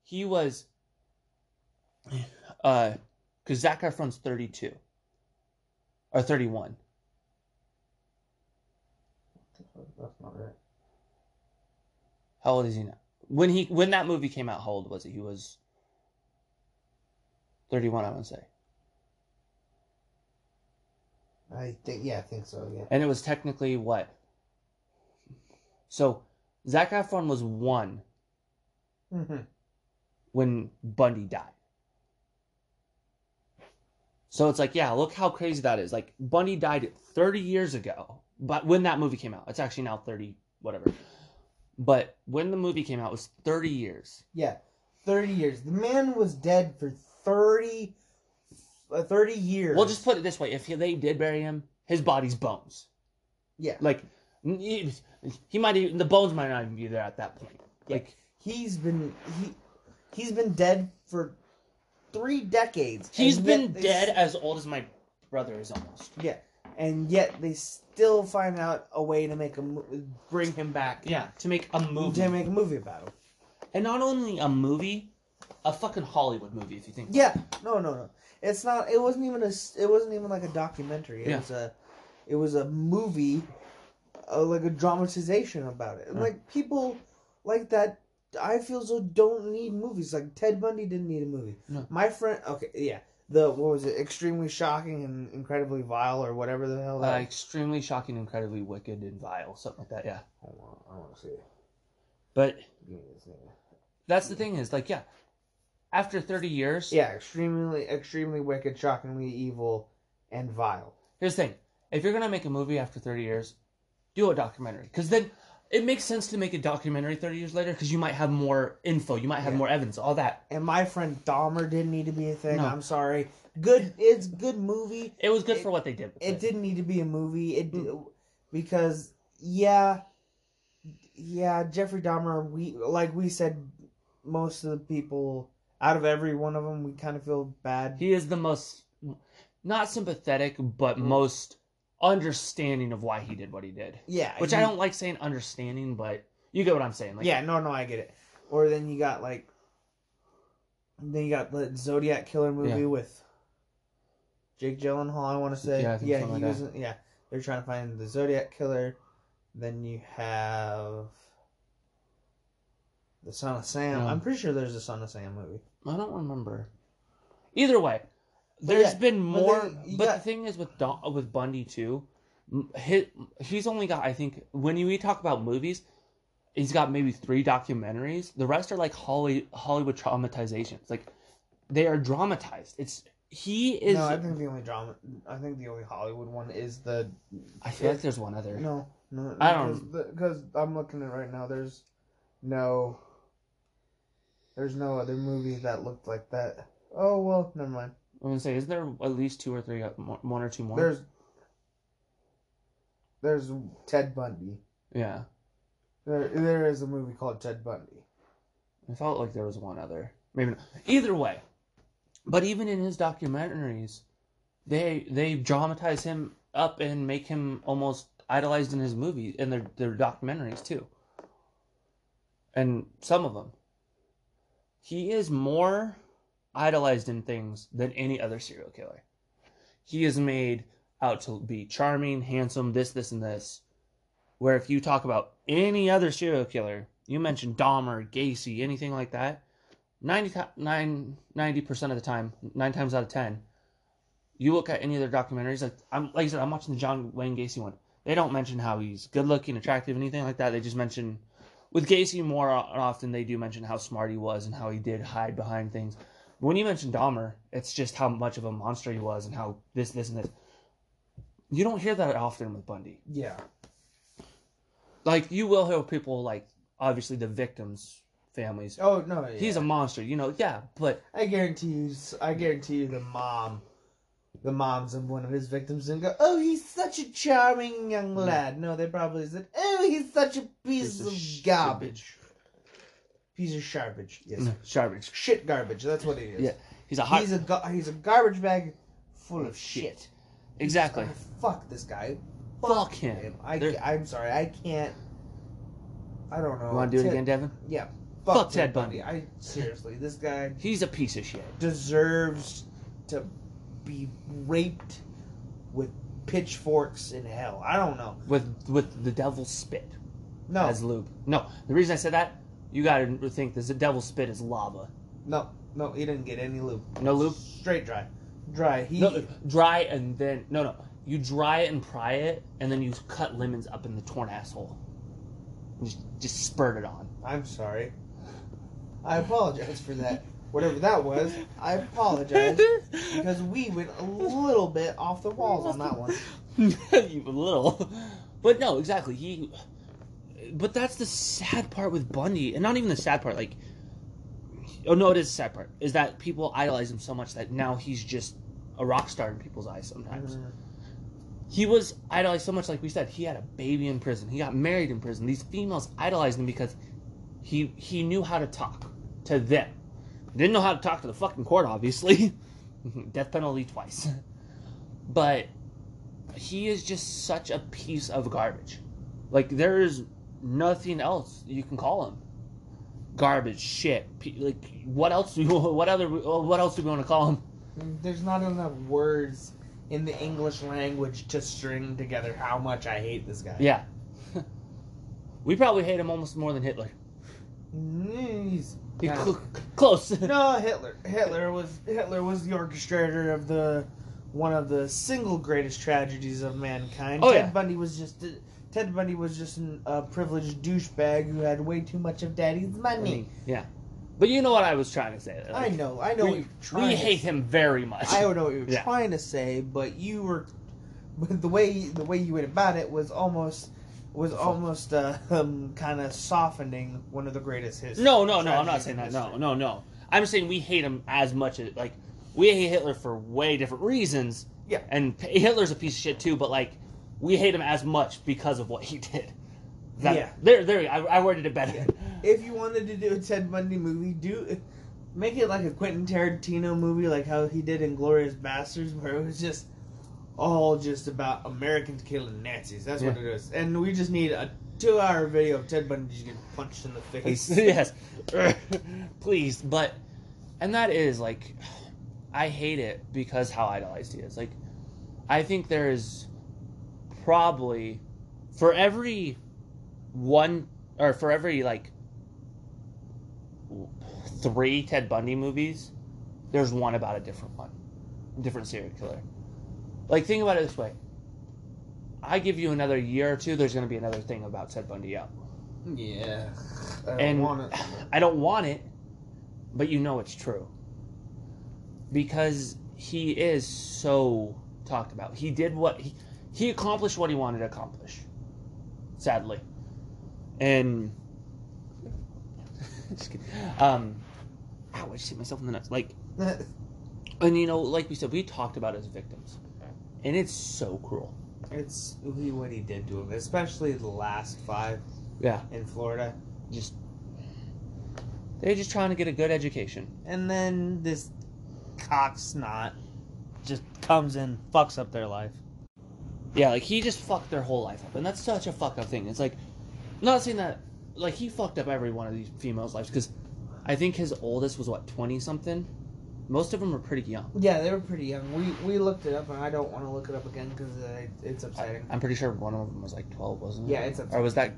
He was, uh, because Zac Efron's 32 or 31. That's not right. How old is he now? When he when that movie came out, how old was he? He was 31, I would say. I think yeah, I think so. Yeah. And it was technically what? So, Zac Efron was one Mm-hmm. when Bundy died. So it's like, yeah, look how crazy that is. Like Bundy died 30 years ago, but when that movie came out, it's actually now 30 whatever. But when the movie came out, it was 30 years. Yeah, 30 years. The man was dead for 30, uh, 30 years. We'll just put it this way: if he, they did bury him, his body's bones. yeah. Like he, he might even the bones might not even be there at that point. Like He's been he he's been dead for three decades. He's been dead as old as my brother is almost. Yeah, and yet they still find out a way to make him bring him back Yeah, to make a movie. to make a movie about him. And not only a movie, a fucking Hollywood movie, if you think. Yeah, no, no, no. It's not. It wasn't even a. s- It wasn't even like a documentary. It Yeah. was a. It was a movie, uh, like a dramatization about it. And like people like that, I feel so don't need movies. Like Ted Bundy didn't need a movie. No. My friend. Okay, yeah. The what was it? Extremely shocking and incredibly vile, or whatever the hell Uh, extremely shocking, incredibly wicked, and vile, something like that. Yeah, I want to see. it. but Give me this thing. that's the thing is like, yeah, after thirty years, Yeah, extremely, extremely wicked, shockingly evil, and vile. Here's the thing: if you're gonna make a movie after 30 years, do a documentary, because then it makes sense to make a documentary 30 years later, because you might have more info, you might have Yeah. more evidence, all that. And my friend Dahmer didn't need to be a thing. No. I'm sorry. Good, it's good movie. It was good It- for what they did. It it, didn't need to be a movie. It did, because yeah, yeah. Jeffrey Dahmer. We like we said, most of the people out of every one of them, we kind of feel bad. He is the most not sympathetic, but Mm. most understanding of why he did what he did. yeah, Which he- I don't like saying understanding, but you get what I'm saying. Like, yeah, no, no, I get it. Or then you got like, then you got the Zodiac killer movie Yeah. with Jake Gyllenhaal. I want to say, Yeah, I yeah, he like was. Yeah, they're trying to find the Zodiac killer. Then you have the Son of Sam. Yeah. I'm pretty sure there's a Son of Sam movie. I don't remember. Either way, there's yeah, been but more. then But got- the thing is with Don, with Bundy too, he, he's only got I think when you we talk about movies, he's got maybe three documentaries. The rest are like Holly, Hollywood traumatizations. Like they are dramatized. It's he is. no, I think the only drama. I think the only Hollywood one is the. I feel like there's one other. No, no, I don't- because I'm looking at it right now. There's no. There's no other movie that looked like that. Oh well, never mind. I'm gonna say, isn't there at least two or three, uh, one or two more? There's. There's Ted Bundy. yeah, There, there is a movie called Ted Bundy. I felt like there was one other. Maybe not. Either way, but even in his documentaries, they they dramatize him up and make him almost idolized in his movies in their their documentaries too. And some of them, he is more idolized in things than any other serial killer. He is made out to be charming, handsome, this, this, and this. Where if you talk about any other serial killer, you mention Dahmer, Gacy, anything like that, 90, 90% of the time, nine times out of 10, you look at any of their documentaries, like I'm like I said, I'm watching the John Wayne Gacy one. They don't mention how he's good looking, attractive, anything like that. They just mention with Gacy more often they do mention how smart he was and how he did hide behind things. But when you mention Dahmer, it's just how much of a monster he was and how this, this, and this. You don't hear that often with Bundy. Yeah. Like you will hear people like obviously the victims' families. Oh no, yeah. He's a monster, you know. Yeah, but I guarantee you. I guarantee you, the mom, the moms of one of his victims didn't go, "Oh, he's such a charming young lad." No, they probably said, "Oh, he's such a piece, Piece of of garbage." Piece of garbage. Yes. garbage. Shit garbage. That's what he is. Yeah, he's a hot. He's a ga- he's a garbage bag full of shit. exactly. Oh, fuck this guy. Fuck him. I, There- I'm sorry. I can't. I don't know. You want to do it Ted- again, Devin? Yeah. Fuck Ted Bundy. I seriously, this guy He's a piece of shit. deserves to be raped with pitchforks in hell. I don't know. With with the devil's spit No, as lube. No, the reason I said that, you gotta think this. The devil's spit is lava. no, no. He didn't get any lube. No lube. Straight dry, dry. He No, dry and then no, no. You dry it and pry it, and then you cut lemons up in the torn asshole. Just just spurt it on. I'm sorry. I apologize for that. Whatever that was, I apologize because we went a little bit off the walls on that one. you little. But no, exactly. He. But that's the sad part with Bundy, and not even the sad part. Like, oh no, it is the sad part. Is that people idolize him so much that now he's just a rock star in people's eyes. Sometimes mm-hmm. he was idolized so much. Like we said, he had a baby in prison. He got married in prison. These females idolized him because he he knew how to talk to them. Didn't know how to talk to the fucking court, obviously. Death penalty twice. But he is just such a piece of garbage. Like there is nothing else you can call him. Garbage, shit. Like what else do you, what other what else do we want to call him? There's not enough words in the English language to string together how much I hate this guy. Yeah. we probably hate him almost more than Hitler. He's He cl- close. no Hitler. Hitler was Hitler was the orchestrator of the one of the single greatest tragedies of mankind. Oh, Ted yeah. Bundy was just Ted Bundy was just an- a privileged douchebag who had way too much of daddy's money. yeah, but you know what I was trying to say. I know, I know. what We, we hate him very much. I don't know what you were Yeah. trying to say, but you were, but the way the way you went about it was almost was almost uh, um, kind of softening one of the greatest his. No, no, no. I'm not saying that. No, history. no, no. I'm saying we hate him as much as like we hate Hitler for way different reasons. Yeah. And Hitler's a piece of shit too, but like we hate him as much because of what he did. That, Yeah. There, there. I, I worded it better. If you wanted to do a Ted Bundy movie, do make it like a Quentin Tarantino movie, like how he did in Glorious Bastards, where it was just all just about Americans killing Nazis. That's what Yeah. it is, and we just need a two-hour video of Ted Bundy just getting punched in the face. yes. Please, but and that is like I hate it because how idolized he is. Like I think there is probably for every one or for every like three Ted Bundy movies, there's one about a different one, different serial killer. Like think about it this way. I give you another year or two, there's going to be another thing about Ted Bundy out. Yeah, I don't And want it. I don't want it, but you know it's true. Because he is so talked about. He did what he, he accomplished what he wanted to accomplish. Sadly. And just kidding. Um ow, I just hit myself in the nuts. Like and you know, like we said, we talked about his victims. And it's so cruel. It's what he did to him, especially the last five Yeah. in Florida. Just they're just trying to get a good education. And then this cock snot just comes and fucks up their life. Yeah, like he just fucked their whole life up, and that's such a fuck up thing. It's like, not saying that, like he fucked up every one of these females' lives because I think his oldest was what twenty something. Most of them were pretty young. Yeah, they were pretty young. We we looked it up, and I don't want to look it up again because uh, it's upsetting. I'm pretty sure one of them was like twelve, wasn't it? Yeah, it's upsetting. Or was that,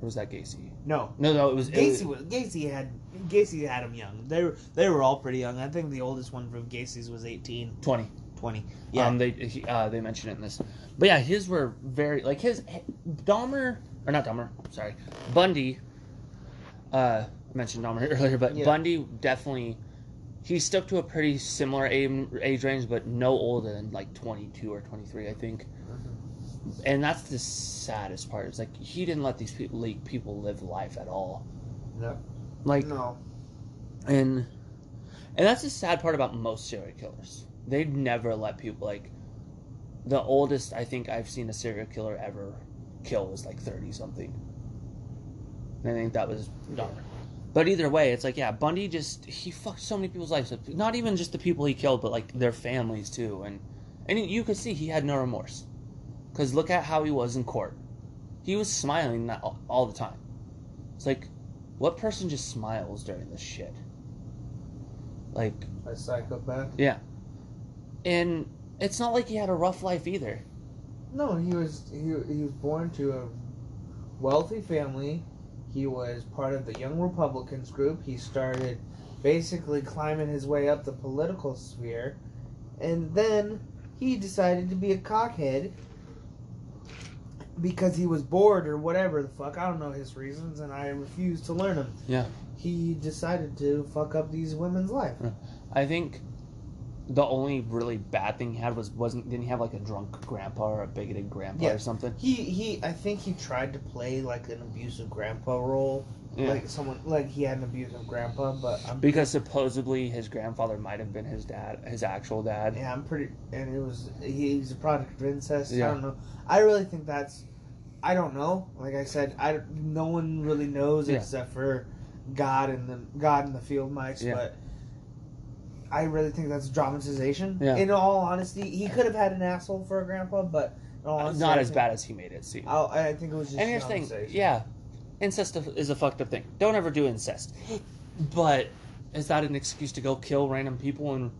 or was that Gacy? No, No, no, it was Gacy was- was Gacy had Gacy had him young. They were they were all pretty young. I think the oldest one from Gacy's was 18, twenty. 20. Yeah, Yeah, um, they he, uh, they mentioned it in this, but yeah, his were very like his Dahmer or not Dahmer, sorry, Bundy. Uh, I mentioned Dahmer earlier, but Yeah. Bundy definitely he stuck to a pretty similar age, age range, but no older than like twenty two or twenty three, I think. And that's the saddest part. It's like he didn't let these people like, people live life at all. no, Like no. and and that's the sad part about most serial killers. They never let people like the oldest I think I've seen a serial killer ever kill was like thirty something. I think that was Dahmer. But either way, it's like yeah, Bundy just he fucked so many people's lives up. Not even just the people he killed, but like their families too. And and you could see he had no remorse. Cause look at how he was in court. He was smiling that all, all the time. It's like, what person just smiles during this shit? Like, A psychopath. yeah. And it's not like he had a rough life either. No, he was he, he was born to a wealthy family. He was part of the Young Republicans group. He started basically climbing his way up the political sphere, and then he decided to be a cockhead because he was bored or whatever the fuck. I don't know his reasons, and I refuse to learn them. Yeah. He decided to fuck up these women's life. I think the only really bad thing he had was wasn't didn't he have like a drunk grandpa or a bigoted grandpa Yeah. or something? He he I think he tried to play like an abusive grandpa role. Yeah. Like someone like he had an abusive grandpa, but I'm because supposedly his grandfather might have been his dad, his actual dad. yeah, I'm pretty and it was he's a product of incest. Yeah. I don't know. I really think that's I don't know. Like I said, I no one really knows Yeah. except for God and the God and the field mics, but I really think that's dramatization. Yeah. In all honesty, he could have had an asshole for a grandpa, but in all honesty, Not I as bad as he made it seem. I, I think it was just and here's thing, yeah, incest is a fucked up thing. Don't ever do incest. But is that an excuse to go kill random people and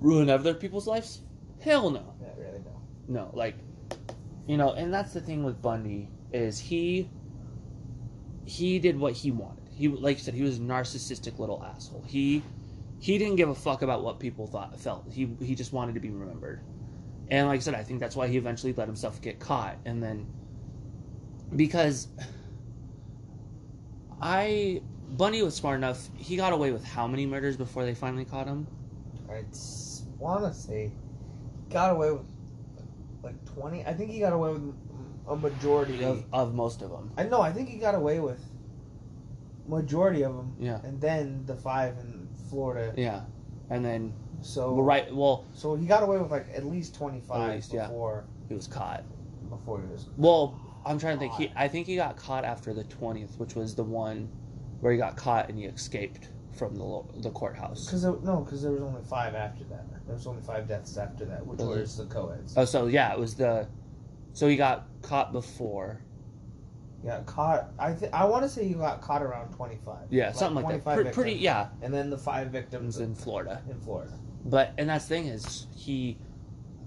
ruin other people's lives? Hell no. Yeah, really no. No, like, you know, and that's the thing with Bundy is he he did what he wanted. he like you said he was a narcissistic little asshole. He he didn't give a fuck about what people thought felt. He he just wanted to be remembered. And like I said, I think that's why he eventually let himself get caught and then because I Bundy was smart enough. He got away with how many murders before they finally caught him? I want to say got away with like 20. I think he got away with a majority Of, of most of them. I know. I think he got away with majority of them. Yeah. And then the five in Florida. Yeah. And then So right well So he got away with like at least 25 At least, yeah. before he was caught. before he was. Well, I'm trying to think. He, I think he got caught after the twentieth, which was the one where he got caught and he escaped from the the courthouse. Because no, because there was only five after that. There was only five deaths after that, which was the co-eds. Oh, so yeah, it was the. So he got caught before. Yeah, caught. I th- I want to say he got caught around 25. Yeah, something like that. 25 Pre- pretty, yeah. And then the five victims in Florida, in Florida. but and that's the thing is he,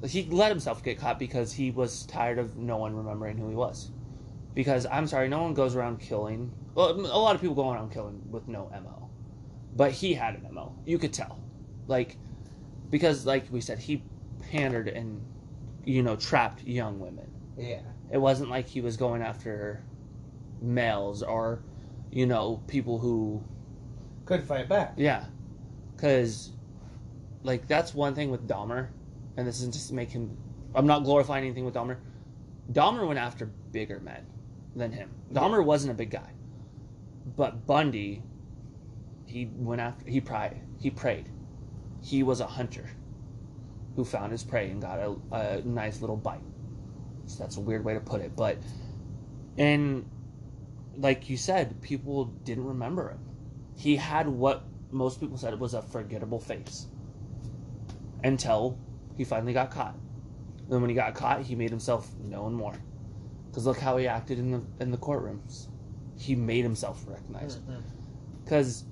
he let himself get caught because he was tired of no one remembering who he was. Because I'm sorry, no one goes around killing. Well, a lot of people go around killing with no mo, but he had an mo. You could tell, like, because like we said, he pandered and you know trapped young women. Yeah. It wasn't like he was going after males or, you know, people who, Couldn't fight back. yeah. Because, like, that's one thing with Dahmer, and this isn't just to make him, I'm not glorifying anything with Dahmer. Dahmer went after bigger men than him. Dahmer wasn't a big guy. But Bundy, he went after, he prayed. He prayed. He was a hunter who found his prey and got a, a nice little bite. So that's a weird way to put it, but and like you said, people didn't remember him. He had what most people said was a forgettable face until he finally got caught. Then when he got caught, he made himself known more. Because look how he acted in the in the courtrooms. He made himself recognized. Because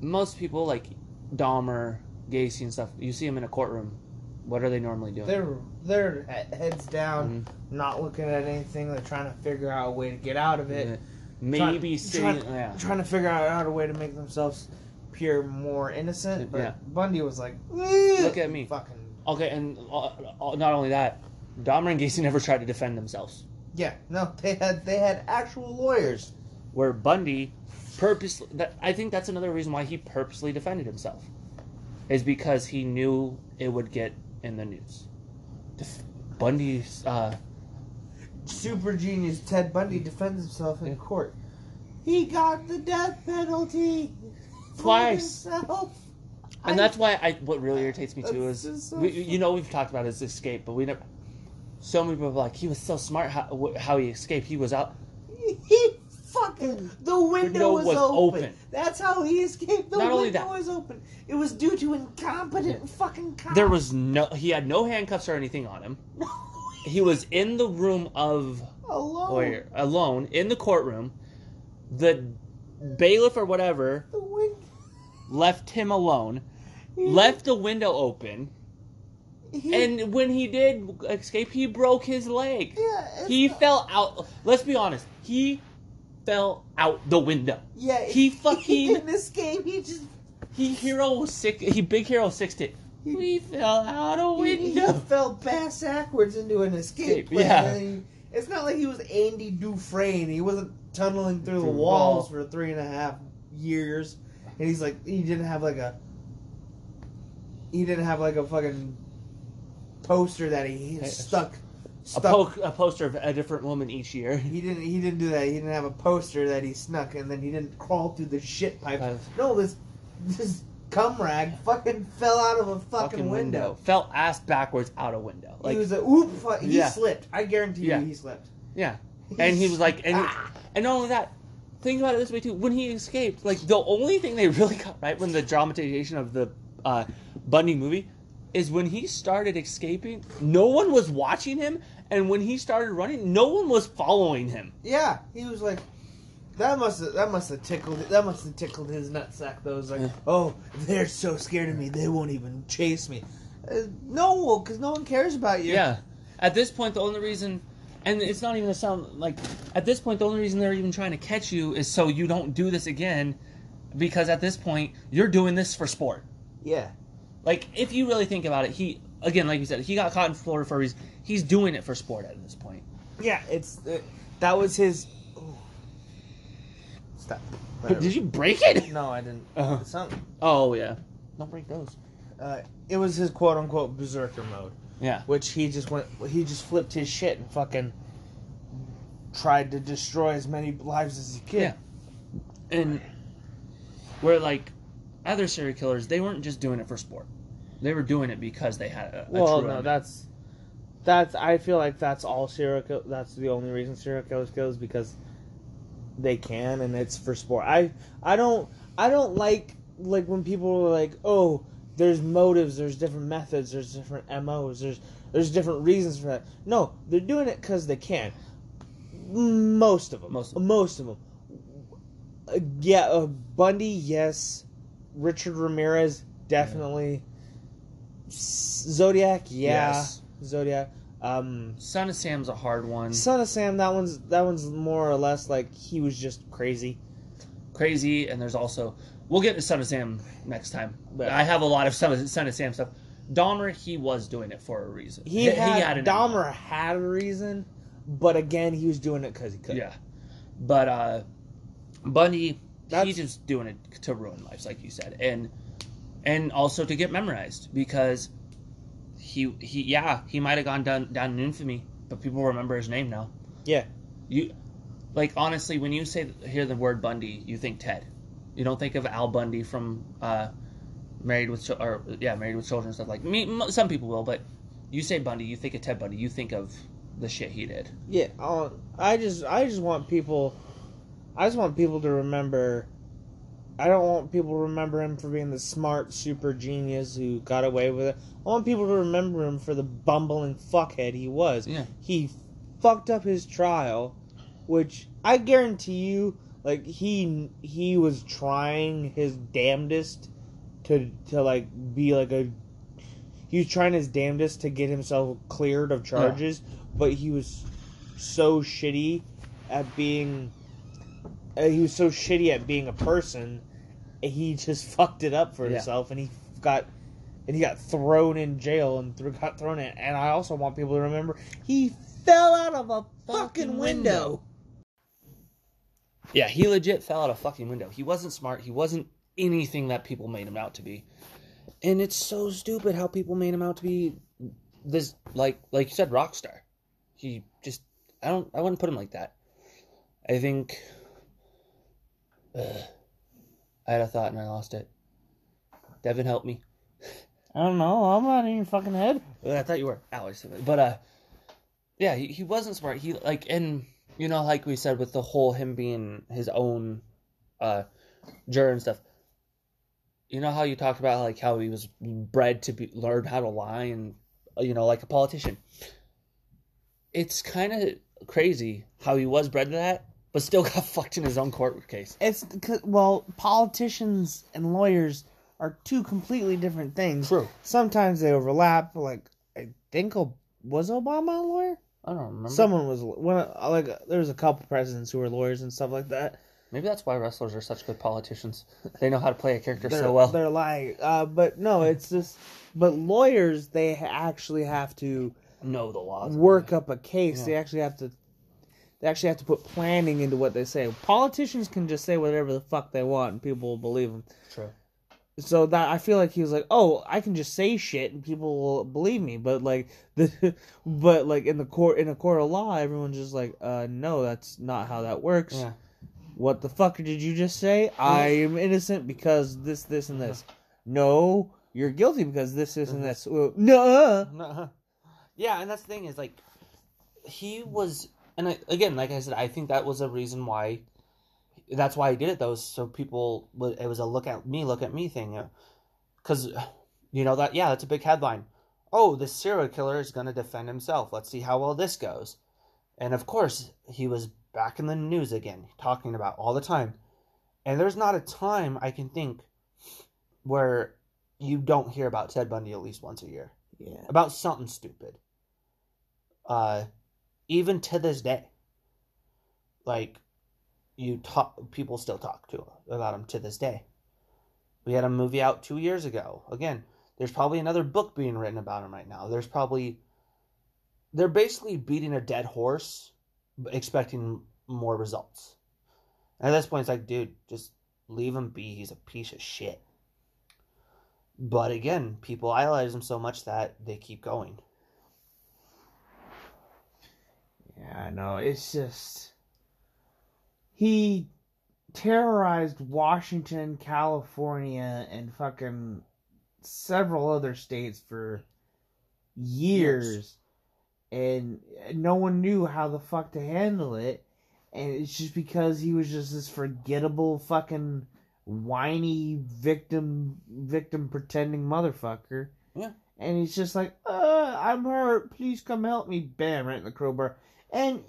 most people like Dahmer, Gacy, and stuff, you see them in a courtroom. What are they normally doing? They're they're heads down, Mhm. not looking at anything. They're trying to figure out a way to get out of it. Maybe Try- sitting. try- yeah. Trying to figure out how to way to make themselves appear more innocent. But Yeah. Bundy was like, Look at me. fucking Okay, and uh, uh, not only that, Dahmer and Gacy never tried to defend themselves. yeah. No, they had they had actual lawyers. Where Bundy purposely, that, I think that's another reason why he purposely defended himself, is because he knew it would get in the news. Def- Bundy's, uh, Super genius Ted Bundy defends himself in court. He got the death penalty Twice. and I- that's why I. What really irritates me too is, so we, you know, we've talked about his escape, but we never. So many people are like he was so smart how, how he escaped. He was out. He fucking the window, was, was open. open. That's how he escaped. The Not window was open. It was due to incompetent fucking cops. There was no. He had no handcuffs or anything on him. He was in the room of alone. lawyer alone in the courtroom. The bailiff or whatever left him alone, he- left the window open, he- and when he did escape, he broke his leg. yeah, He not- fell out. Let's be honest. He fell out the window. Yeah, he fucking- he didn't escape. He just He hero six. He big hero six it. We fell out a he, he window. fell bass backwards into an escape. Escape, plan, yeah. he- it's not like he was Andy Dufresne. He wasn't tunneling through the Through the walls wall. for three and a half years, and he's like he didn't have like a he didn't have like a fucking poster that he Hey, stuck A, po- a poster of a different woman each year. He didn't. He didn't do that. He didn't have a poster that he snuck, and then he didn't crawl through the shit pipe. Pipes. No, this this cum rag fucking fell out of a fucking, window. Fell ass backwards out a window. Like he was a oop. He Yeah. slipped. I guarantee Yeah. you, he slipped. yeah, and he was like, and Ah. and not only that. Think about it this way too. When he escaped, like the only thing they really got right when the dramatization of the uh, Bundy movie is when he started escaping. No one was watching him, and when he started running, no one was following him. Yeah, he was like. That must have that must have tickled that must have tickled his nutsack. Though, like, Yeah. oh, they're so scared of me, they won't even chase me. Uh, no, because no one cares about you. Yeah. At this point, the only reason, and it's not even a sound like at this point the only reason they're even trying to catch you is so you don't do this again because at this point you're doing this for sport Yeah. like if you really think about it he again like you said he got caught in florida for a reason he's doing it for sport at this point Yeah, it's uh, that was his. Ooh. Stop. did you break it No, I didn't. Uh-huh. It's not. oh yeah don't break those Uh, it was his quote unquote berserker mode, yeah which he just went. He just flipped his shit and fucking tried to destroy as many lives as he could. Yeah. and where like other serial killers they weren't just doing it for sport they were doing it because they had a, a Well, true no, that's that's. I feel like that's all serial. Kill, that's the only reason serial killers kill is because they can, and it's for sport. I I don't I don't like like when people are like, oh, there's motives, there's different methods, there's different MOs, there's there's different reasons for that. No, they're doing it because they can. Most of them. Most of 'em. Most of them. Uh, yeah, uh, Bundy, yes. Richard Ramirez, definitely. S- Zodiac, yeah. Yes. Zodiac. Um, son of sam's a hard one. Son of Sam, that one's that one's more or less like he was just crazy. crazy and there's also we'll get to son of sam next time. But- i have a lot of son of, son of sam stuff. Dahmer he was doing it for a reason. He, had, an Dahmer had a reason, but again, he was doing it because he could. Yeah, but uh, Bundy, That's- he's just doing it to ruin lives, like you said, and and also to get memorized because he he yeah he might have gone down down in infamy, but people remember his name now. Yeah. You like honestly, when you say hear the word Bundy, you think Ted. You don't think of Al Bundy from uh, Married with or yeah Married with Children and stuff like me. Some people will, but you say Bundy, you think of Ted Bundy, you think of the shit he did. Yeah, uh, I just I just want people I just want people to remember I don't want people to remember him for being the smart super genius who got away with it. I want people to remember him for the bumbling fuckhead he was. Yeah. He fucked up his trial, which I guarantee you like he he was trying his damnedest to to like be like a he was trying his damnedest to get himself cleared of charges, but he was so shitty at being he was so shitty at being a person he just fucked it up for Yeah. himself and he got and he got thrown in jail and thro- got thrown in and i also want people to remember he fell out of a fucking window Yeah, he legit fell out of a fucking window. He wasn't smart. He wasn't anything that people made him out to be. And it's so stupid how people made him out to be this like like you said rock star. He just I don't I wouldn't put him like that. I think Ugh. I had a thought and I lost it. Devin help me. i don't know i'm not in your fucking head I thought you were Alex, but uh, yeah, he, he wasn't smart. He like and you know, like we said with the whole him being his own uh juror and stuff. You know how you talked about like how he was bred to be learn how to lie and you know like a politician. It's kind of crazy how he was bred to that, but still got fucked in his own court case. it's well politicians and lawyers are two completely different things True. sometimes they overlap like i think was obama a lawyer I don't remember. Someone was one like there was a couple presidents who were lawyers and stuff like that. Maybe that's why wrestlers are such good politicians. They know how to play a character so well. they're like, uh, but no, it's just. But lawyers, they actually have to Know the laws. work up a case. Yeah. They actually have to. They actually have to put planning into what they say. Politicians can just say whatever the fuck they want, and people will believe them. True. So that I feel like he was like, oh, I can just say shit and people will believe me. But like the, but like in the court in a court of law, everyone's just like, uh, no, that's not how that works. Yeah. What the fuck did you just say? I am innocent because this, this, and this. No, you're guilty because this, this, and this. Well, no. No. Yeah, and that's the thing is like he was, and I, again, like I said, I think that was a reason why. That's why he did it though, so people would. It was a look at me, look at me thing, because you know that yeah, that's a big headline. Oh, this serial killer is going to defend himself. Let's see how well this goes. And of course, he was back in the news again, talking about all the time. And there's not a time I can think where you don't hear about Ted Bundy at least once a year Yeah. about something stupid. Uh, even to this day. Like, you talk, people still talk to about him to this day. We had a movie out two years ago. Again, there's probably another book being written about him right now. There's probably they're basically beating a dead horse, expecting more results. And at this point, it's like, dude, just leave him be. He's a piece of shit. But again, people idolize him so much that they keep going. Yeah, no, it's just he terrorized Washington, California, and fucking several other states for years, and no one knew how the fuck to handle it. And it's just because he was just this forgettable fucking whiny victim victim pretending motherfucker. Yeah. And he's just like, uh, I'm hurt. Please come help me. Bam, right in the crowbar. And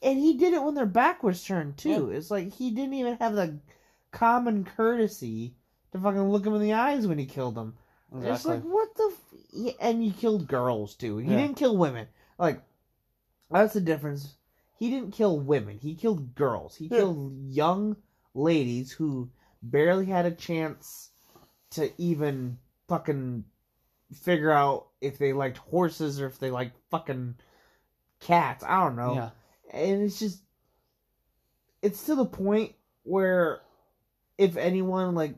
and he did it when their back was turned too. It's like he didn't even have the common courtesy to fucking look him in the eyes when he killed them. It's like what the f-? Yeah, and he killed girls too. He Yeah. didn't kill women. Like that's the difference. He didn't kill women. He killed girls. He Yeah. killed young ladies who barely had a chance to even fucking figure out if they liked horses or if they liked fucking cats. I don't know yeah. and it's just it's to the point where if anyone like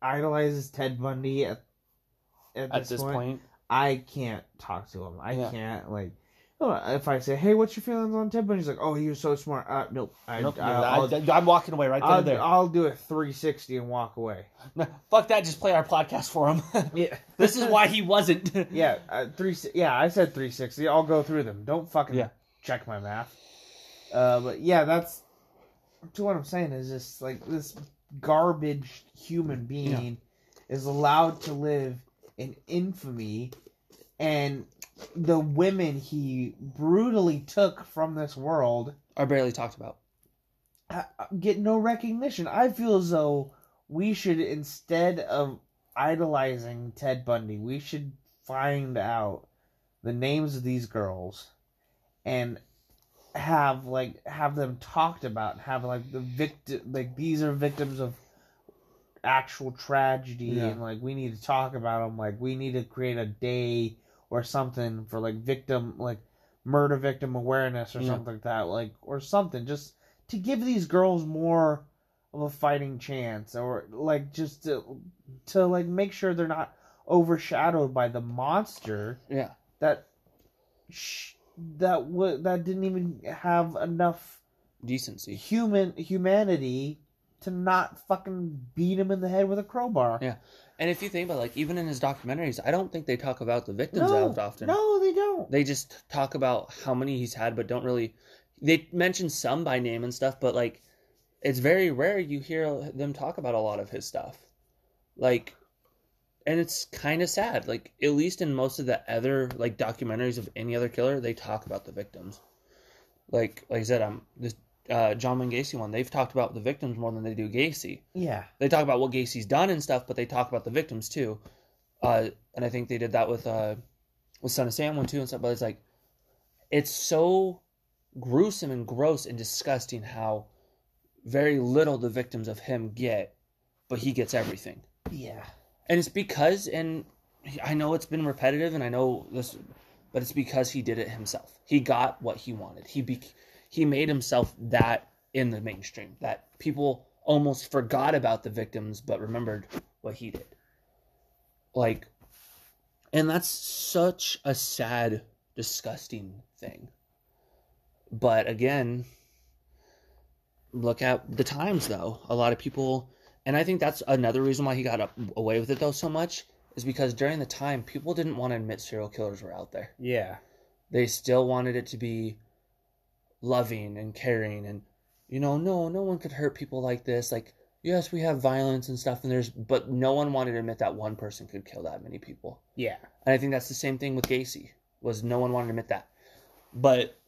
idolizes Ted Bundy at at, At this point, I can't talk to him. I Yeah. can't like if I say, "Hey, what's your feelings on Ted Bundy?" He's like, "Oh, he was so smart." Uh, nope. I, nope, I, am walking away right there. I'll, there. I'll do a 360 and walk away. No, fuck that. Just play our podcast for him. Yeah. this is why he wasn't. Yeah, uh, three. Yeah, I said 360. I'll go through them. Don't fucking Yeah. check my math. Uh, but yeah, that's to what I'm saying is just like this garbage human being is allowed to live in infamy, and the women he brutally took from this world Are barely talked about. get no recognition. I feel as though we should instead of idolizing Ted Bundy, we should find out the names of these girls and have like have them talked about have like the victim like these are victims of actual tragedy Yeah. and like we need to talk about them like we need to create a day or something for like victim like murder victim awareness or Yeah. something like that like or something just to give these girls more of a fighting chance or like just to to like make sure they're not overshadowed by the monster Yeah. that sh- that would that didn't even have enough Decency. human humanity to not fucking beat him in the head with a crowbar. Yeah. And if you think about like even in his documentaries, I don't think they talk about the victims no, that often. no, they don't. They just talk about how many he's had, but don't really. They mention some by name and stuff, but like, it's very rare you hear them talk about a lot of his stuff. Like, and it's kind of sad. Like, at least in most of the other like documentaries of any other killer, they talk about the victims. Like, like I said, um, this uh, John Wayne Gacy one, they've talked about the victims more than they do Gacy yeah, they talk about what Gacy's done and stuff, but they talk about the victims too. Uh, and I think they did that with uh, with Son of Sam one too and stuff. But it's like, it's so gruesome and gross and disgusting how very little the victims of him get, but he gets everything. yeah, And it's because, and I know it's been repetitive, and I know this, but it's because he did it himself. He got what he wanted. He be, he made himself that in the mainstream that people almost forgot about the victims, but remembered what he did. Like, and that's such a sad, disgusting thing. But again, look at the times though. A lot of people and I think that's another reason why he got up, away with it though so much is because during the time people didn't want to admit serial killers were out there. yeah, They still wanted it to be loving and caring and you know, no, no one could hurt people like this. Like, yes, we have violence and stuff and there's but no one wanted to admit that one person could kill that many people. yeah, And I think that's the same thing with Gacy. Was no one wanted to admit that. But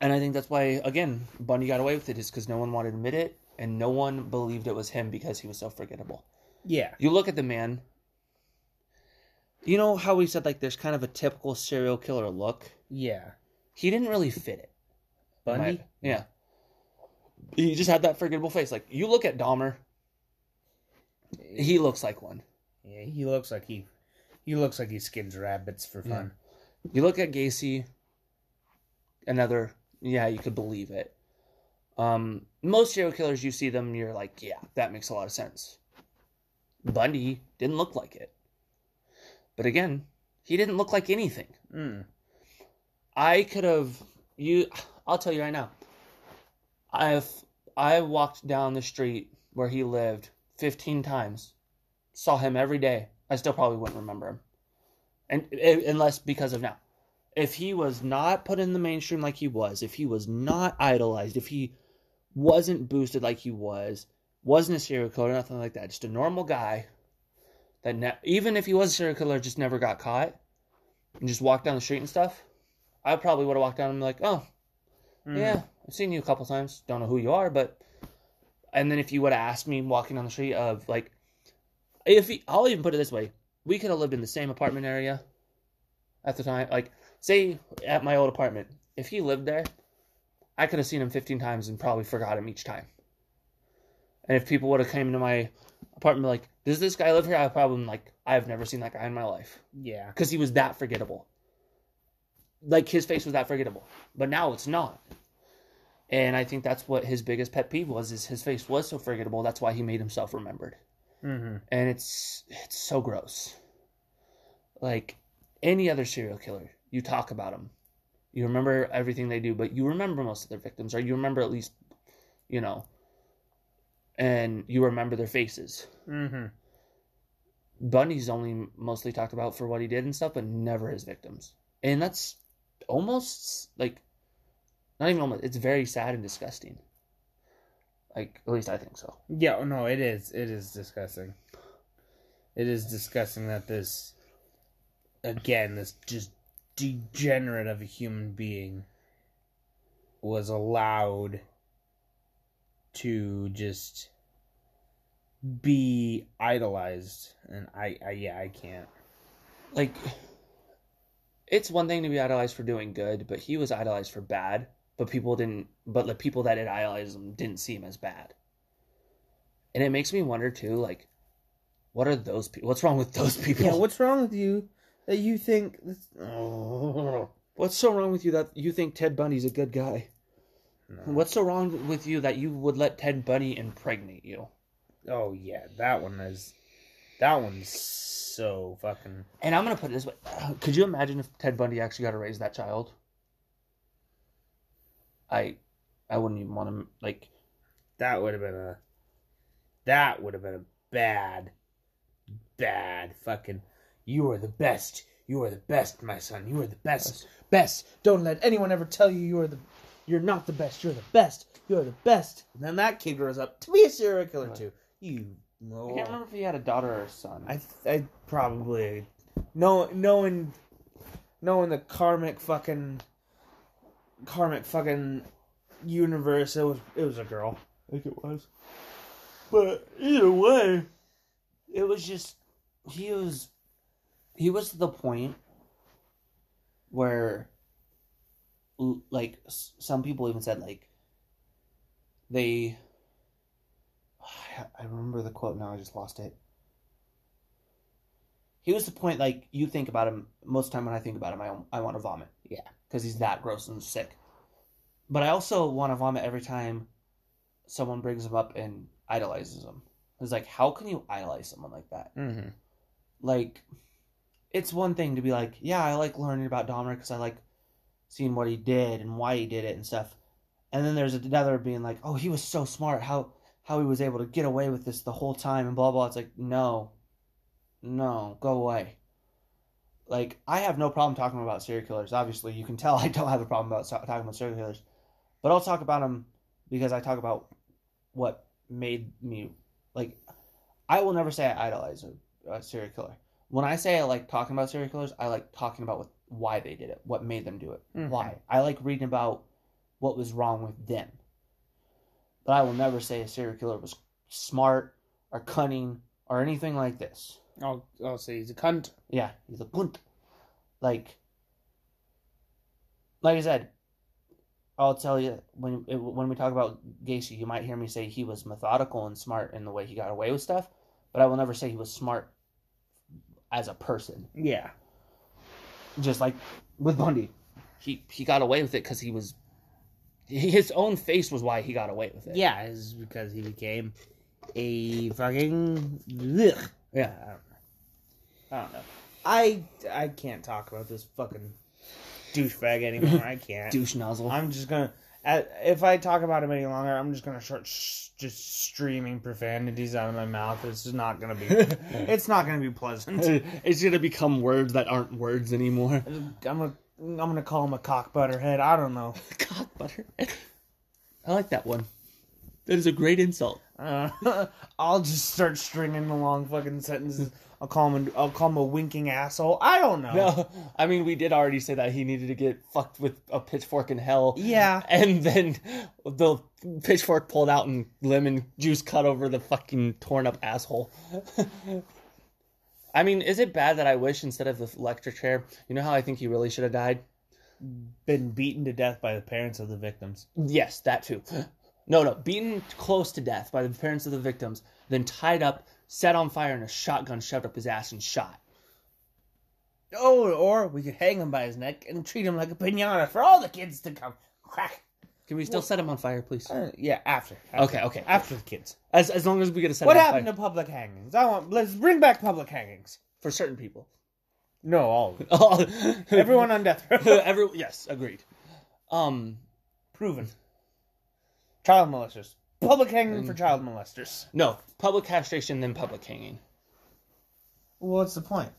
and I think that's why again Bundy got away with it is because no one wanted to admit it, and no one believed it was him because he was so forgettable. yeah, You look at the man. You know how we said like there's kind of a typical serial killer look. yeah, he didn't really fit it. Bundy. Yeah. He just had that forgettable face. Like you look at Dahmer, he looks like one. Yeah, he looks like he he looks like he skins rabbits for fun. You look at Gacy, another. Yeah, you could believe it. Um, most serial killers, you see them, you're like, yeah, that makes a lot of sense. Bundy didn't look like it, but again, he didn't look like anything. Mm. I could have you. I'll tell you right now. I've I walked down the street where he lived fifteen times, saw him every day. I still probably wouldn't remember him, and unless because of now. If he was not put in the mainstream like he was, if he was not idolized, if he wasn't boosted like he was, wasn't a serial killer, nothing like that, just a normal guy that ne- even if he was a serial killer, just never got caught and just walked down the street and stuff, I probably would have walked down and be like, oh, Mm. yeah, I've seen you a couple times. Don't know who you are, but. And then if you would have asked me walking down the street of like, if he, I'll even put it this way, we could have lived in the same apartment area at the time. Like, say at my old apartment, if he lived there, I could have seen him 15 times and probably forgot him each time. And if people would have came into my apartment like, does this guy live here? I probably been like, I've never seen that guy in my life Yeah. because he was that forgettable. Like his face was that forgettable, but now it's not. And I think that's what his biggest pet peeve was: is his face was so forgettable. That's why he made himself remembered, Mm-hmm. and it's it's so gross. Like any other serial killer, you talk about them, you remember everything they do, but you remember most of their victims, or you remember at least, you know, and you remember their faces. Mm-hmm. Bundy's only mostly talked about for what he did and stuff, but never his victims. And that's almost like not even almost it's very sad and disgusting. Like at least I think so. Yeah, no, it is. It is disgusting. It is disgusting that this, again, this just degenerate of a human being was allowed to just be idolized. And I, I yeah, I can't. Like it's one thing to be idolized for doing good, but he was idolized for bad. But people didn't but the people that had idolized him didn't see him as bad. And it makes me wonder too, like, what are those people what's wrong with those people? Yeah, what's wrong with you that you think? Oh, What's so wrong with you that you think Ted Bundy's a good guy? no. What's so wrong with you that you would let Ted Bundy impregnate you? Oh yeah, that one is. That one's so fucking. And I'm gonna put it this way: Could you imagine if Ted Bundy actually got to raise that child? I, I wouldn't even want to like. That would have been a. That would have been a bad, bad fucking. You are the best. You are the best, my son. You are the best. Best. Don't let anyone ever tell you you are the. You're not the best. You're the best. You're the best. And then that kid grows up to be a serial killer too. You. Know I can't remember if he had a daughter or a son. I I probably know knowing knowing the karmic fucking karmic fucking universe. It was it was a girl. I think it was. But either way, it was just he was he was to the point where like some people even said like they I remember the quote now I just lost it. He was the point like you think about him most of the time when I think about him I I want to vomit. Yeah. Cuz he's that gross and sick. But I also want to vomit every time someone brings him up and idolizes him. It's like how can you idolize someone like that? mm-hmm. like it's one thing to be like yeah i like learning about Dahmer because i like seeing what he did and why he did it and stuff and then there's another being like oh he was so smart how how he was able to get away with this the whole time and blah blah it's like no no go away like i have no problem talking about serial killers obviously you can tell i don't have a problem about talking about serial killers but i'll talk about them because i talk about what made me like i will never say i idolize a, a serial killer when I say I like talking about serial killers, I like talking about what, why they did it, what made them do it, Mhm. why. I like reading about what was wrong with them. But I will never say a serial killer was smart or cunning or anything like this. I'll I'll say he's a cunt. Yeah, he's a cunt. Like, like I said, I'll tell you when when we talk about Gacy, you might hear me say he was methodical and smart in the way he got away with stuff, but I will never say he was smart as a person. Yeah. Just like with Bundy, he he got away with it because he was his own face was why he got away with it. Yeah, it's because he became a fucking. Ugh. Yeah. I don't know. I don't know. I I can't talk about this fucking douchebag anymore. I can't. Douche nozzle. I'm just gonna. uh, If I talk about him any longer, I'm just gonna start sh- just streaming profanities out of my mouth. It's just not gonna be. it's not gonna be pleasant. it's gonna become words that aren't words anymore. I'm gonna. I'm gonna call him a cock butterhead. I don't know. Cock butter. I like that one. That is a great insult. Uh, I'll just start stringing along fucking sentences. I'll call him. A, I'll call him a winking asshole. I don't know. No, I mean we did already say that he needed to get fucked with a pitchfork in hell. Yeah. And then the pitchfork pulled out and lemon juice cut over the fucking torn up asshole. I mean, is it bad that I wish instead of the electric chair, you know how I think he really should have died? Been beaten to death by the parents of the victims. Yes, that too. No, no, beaten close to death by the parents of the victims, then tied up, set on fire, and a shotgun shoved up his ass and shot. Oh, or we could hang him by his neck and treat him like a pinata for all the kids to come. Crack. Can we still set him on fire, please? Uh, yeah, after, after. Okay, okay. After the kids. As as long as we get a set What him on happened fire. to public hangings? I want. Let's bring back public hangings. for certain people? No, all of them. Everyone on death row. Every yes, agreed. Um, Proven. Child molesters. Public hanging for child molesters. no, public castration, then public hanging, What's the point?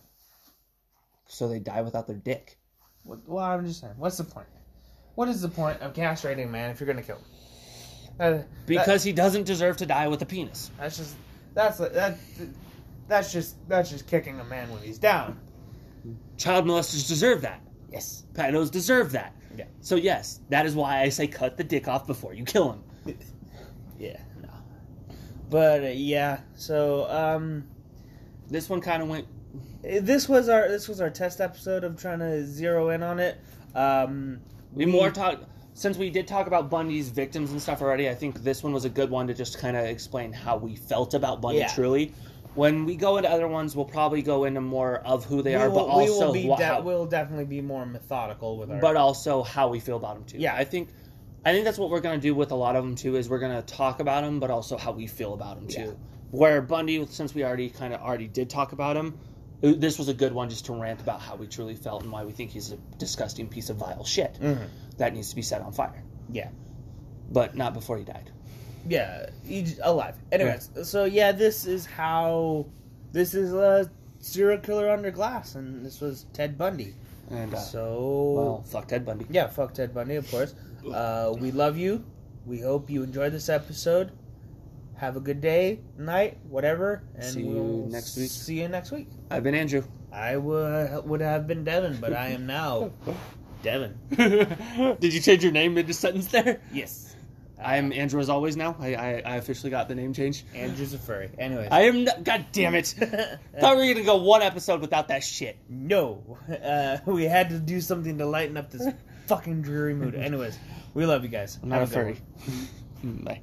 so they die without their dick. What, well, I'm just saying. What's the point? What is the point of castrating a man if you're gonna kill him? Uh, that- Because he doesn't deserve to die with a penis. that's just that's that that's just that's just kicking a man when he's down. Child molesters deserve that. Yes. Pedos deserve that. Yeah. So yes, that is why I say cut the dick off before you kill him. Yeah. No. But uh, yeah. So um, This one kind of went. this was our this was our test episode of trying to zero in on it. Um, We more talk since we did talk about Bundy's victims and stuff already. I think this one was a good one to just kind of explain how we felt about Bundy Yeah. truly. When we go into other ones, we'll probably go into more of who they we are, will, but we also will be wha- de- how- we'll definitely be more methodical with our. but also how we feel about them too. Yeah. I think I think that's what we're gonna do with a lot of them too. Is we're gonna talk about them, but also how we feel about them too. Yeah. Where Bundy, since we already kind of already did talk about him, uh, this was a good one just to rant about how we truly felt and why we think he's a disgusting piece of vile shit Mhm. that needs to be set on fire, yeah. but not before he died. Yeah, he's alive. Anyways, so yeah, this is how this is a serial killer under glass, and this was Ted Bundy. And uh, So well, fuck Ted Bundy. yeah, fuck Ted Bundy, of course. Uh, we love you. We hope you enjoyed this episode. Have a good day, night, whatever, and See you we'll next week. See you next week. I've been Andrew. I would would have been Devin, but I am now Devin. Did you change your name mid sentence there? Yes, I am Andrew as always now. I, I, I officially got the name change. Andrew's a furry. Anyways, I am. Not, God damn it! Thought we were gonna go one episode without that shit. No, uh, we had to do something to lighten up this fucking dreary mood. Anyways, we love you guys. I'm not Have a furry. Bye.